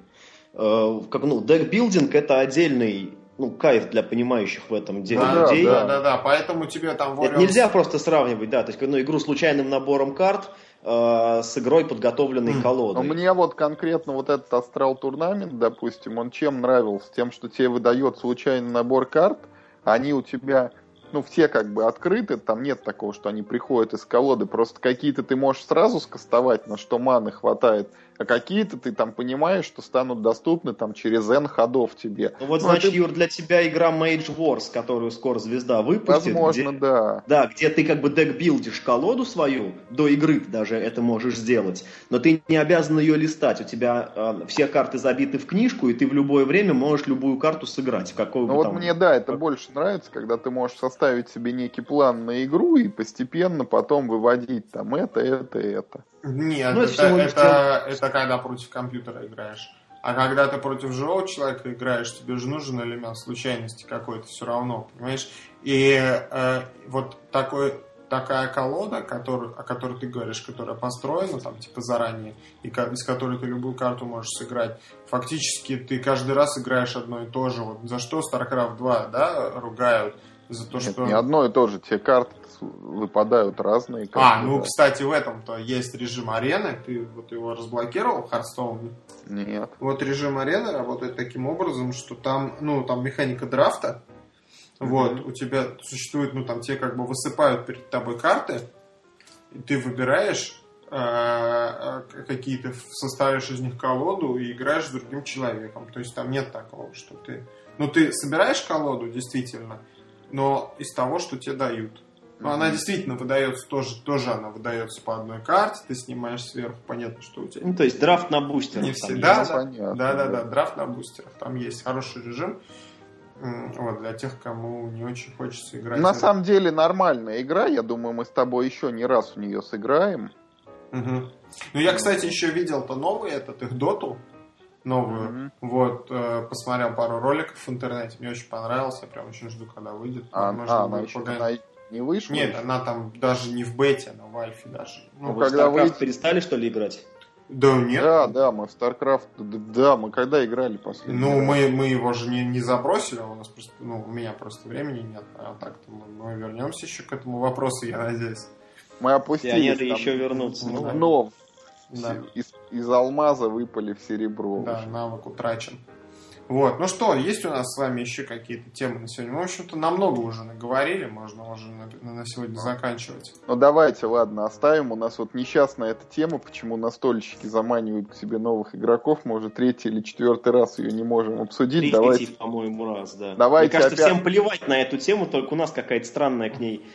Э, как, ну, декбилдинг это отдельный ну, кайф для понимающих в этом деле да, людей. Да, да, да, поэтому тебе там... Warriors... Нельзя просто сравнивать, да, то есть ну, игру случайным набором карт э, с игрой подготовленной mm. колодой. Но мне вот конкретно вот этот Астрал Турнамент, допустим, он чем нравился? Тем, что тебе выдает случайный набор карт, они у тебя ну, все как бы открыты, там нет такого, что они приходят из колоды, просто какие-то ты можешь сразу скастовать, на что маны хватает, а какие-то ты там понимаешь, что станут доступны там через N ходов тебе. Ну вот, ну, значит, это... Юр, для тебя игра Mage Wars, которую скоро звезда выпустит. Возможно, где... да. Да, где ты как бы дек-билдишь колоду свою, до игры ты даже это можешь сделать, но ты не обязан ее листать. У тебя э, все карты забиты в книжку, и ты в любое время можешь любую карту сыграть. Какую ну вот там... мне, да, это как... больше нравится, когда ты можешь составить себе некий план на игру и постепенно потом выводить там это, это, это. Нет, ну, это, это, это, это когда против компьютера играешь. А когда ты против живого человека играешь, тебе же нужен элемент случайности какой-то все равно, понимаешь? И э, вот такой, такая колода, который, о которой ты говоришь, которая построена там типа заранее, и из которой ты любую карту можешь сыграть, фактически ты каждый раз играешь одно и то же. Вот за что StarCraft 2, да, ругают? За то, Нет, что... не одно и то же. Те карты выпадают разные. А, ну, да. кстати, в этом-то есть режим арены. Ты вот его разблокировал, Hearthstone? Нет. Вот режим арены работает таким образом, что там, ну, там механика драфта. Mm-hmm. Вот, у тебя существует, ну, там тебе как бы высыпают перед тобой карты, и ты выбираешь э, э какие-то, составишь из них колоду и играешь с другим человеком. То есть там нет такого, что ты... Ну, ты собираешь колоду, действительно, но из того, что тебе дают. Но mm-hmm. она действительно выдается тоже, тоже она выдается по одной карте, ты снимаешь сверху, понятно, что у тебя. Ну, то есть драфт на бустерах. Не все, да, да, понятно, да, да, да, драфт на бустерах. Там есть хороший режим. Вот, для тех, кому не очень хочется играть. На самом деле нормальная игра, я думаю, мы с тобой еще не раз в нее сыграем. Угу. Ну, я, кстати, еще видел-то новый этот, их доту новую. Mm-hmm. Вот, э, посмотрел пару роликов в интернете, мне очень понравилось, я прям очень жду, когда выйдет. А, Можно а она еще погонять не вышла? Нет, она там даже не в бете, она в альфе даже. Ну, ну когда вы перестали, что ли, играть? Да нет. Да, да, мы в StarCraft, да, мы когда играли последний Ну, мы, мы его же не, не забросили, у нас просто, ну, у меня просто времени нет, а так-то мы, мы вернемся еще к этому вопросу, я надеюсь. Мы опустились. Пионеры там, еще вернутся. Ну, но да. из, из алмаза выпали в серебро. Да, навык утрачен. Вот, ну что, есть у нас с вами еще какие-то темы на сегодня? Мы, в общем-то, намного уже наговорили, можно уже на, на сегодня заканчивать. Ну давайте, ладно, оставим. У нас вот несчастная эта тема, почему настольщики заманивают к себе новых игроков. Может, третий или четвертый раз ее не можем обсудить. Третий, давайте, по-моему, раз, да. Давайте Мне кажется, опять... всем плевать на эту тему, только у нас какая-то странная к ней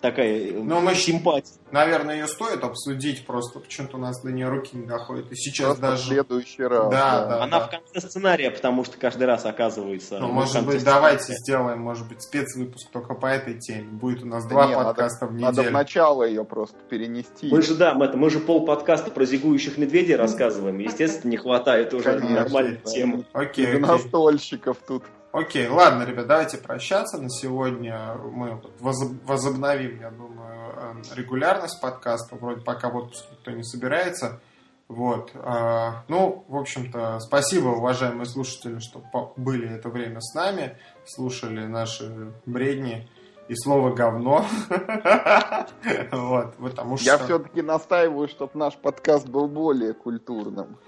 такая Ну, мы щ- симпатия. Наверное, ее стоит обсудить просто. Почему-то у нас до нее руки не доходят. И сейчас Просто в даже... следующий раз. Да, да. Она в конце сценария, потому что каждый раз оказывается. Ну, в может быть, давайте сценария. сделаем, может быть, спецвыпуск только по этой теме. Будет у нас Да два не, надо- подкаста в Надо в неделю. начало ее просто перенести. Мы же, да, мы, это, мы же пол подкаста про зигующих медведей рассказываем. Естественно, не хватает уже Конечно, нормальной да. темы. Окей. настольщиков тут. Окей, ладно, ребят, давайте прощаться. На сегодня мы возобновим, я думаю, э, регулярность подкаста. Вроде пока в отпуск никто не собирается. Вот. а, Ну, в общем-то, спасибо, уважаемые слушатели, что были это время с нами, слушали наши бредни и слово говно. <laughs> Вот, потому что... Я все-таки настаиваю, чтобы наш подкаст был более культурным.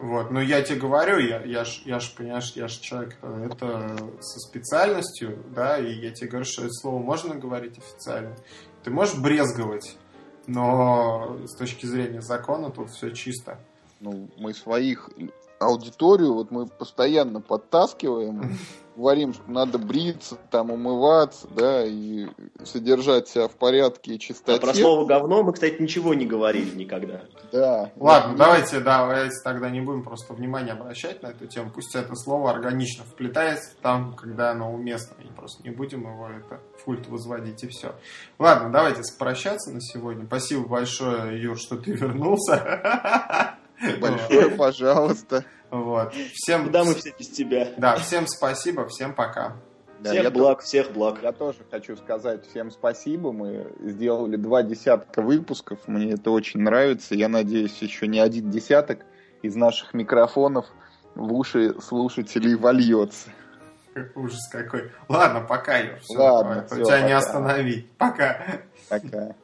Вот, ну я тебе говорю, я, я ж, я ж, понимаешь, я ж человек, э, это со специальностью, да, и я тебе говорю, что это слово можно говорить официально. Ты можешь брезговать, но с точки зрения закона тут все чисто. Ну, мы своих аудиторию, вот мы постоянно подтаскиваем, <laughs> говорим, что надо бриться, там умываться, да, и содержать себя в порядке и А чистоте. про слово говно мы, кстати, ничего не говорили никогда. Да. Ладно, Вот, давайте, да, давайте тогда не будем просто внимания обращать на эту тему. Пусть это слово органично вплетается там, когда оно уместно. И просто не будем его это в культ возводить, и все. Ладно, давайте прощаться на сегодня. Спасибо большое, Юр, что ты вернулся. Большое, пожалуйста. Вот. Всем, Куда мы все без тебя? да, всем спасибо, всем пока. Да, всех я благ, всех благ. Я тоже хочу сказать всем спасибо. Мы сделали два десятка выпусков. Мне это очень нравится. Я надеюсь, еще не один десяток из наших микрофонов в уши слушателей вольется. Ужас какой. Ладно, пока, Юр. Ладно, давай, всё, тебя не пока. остановить. Пока. Пока.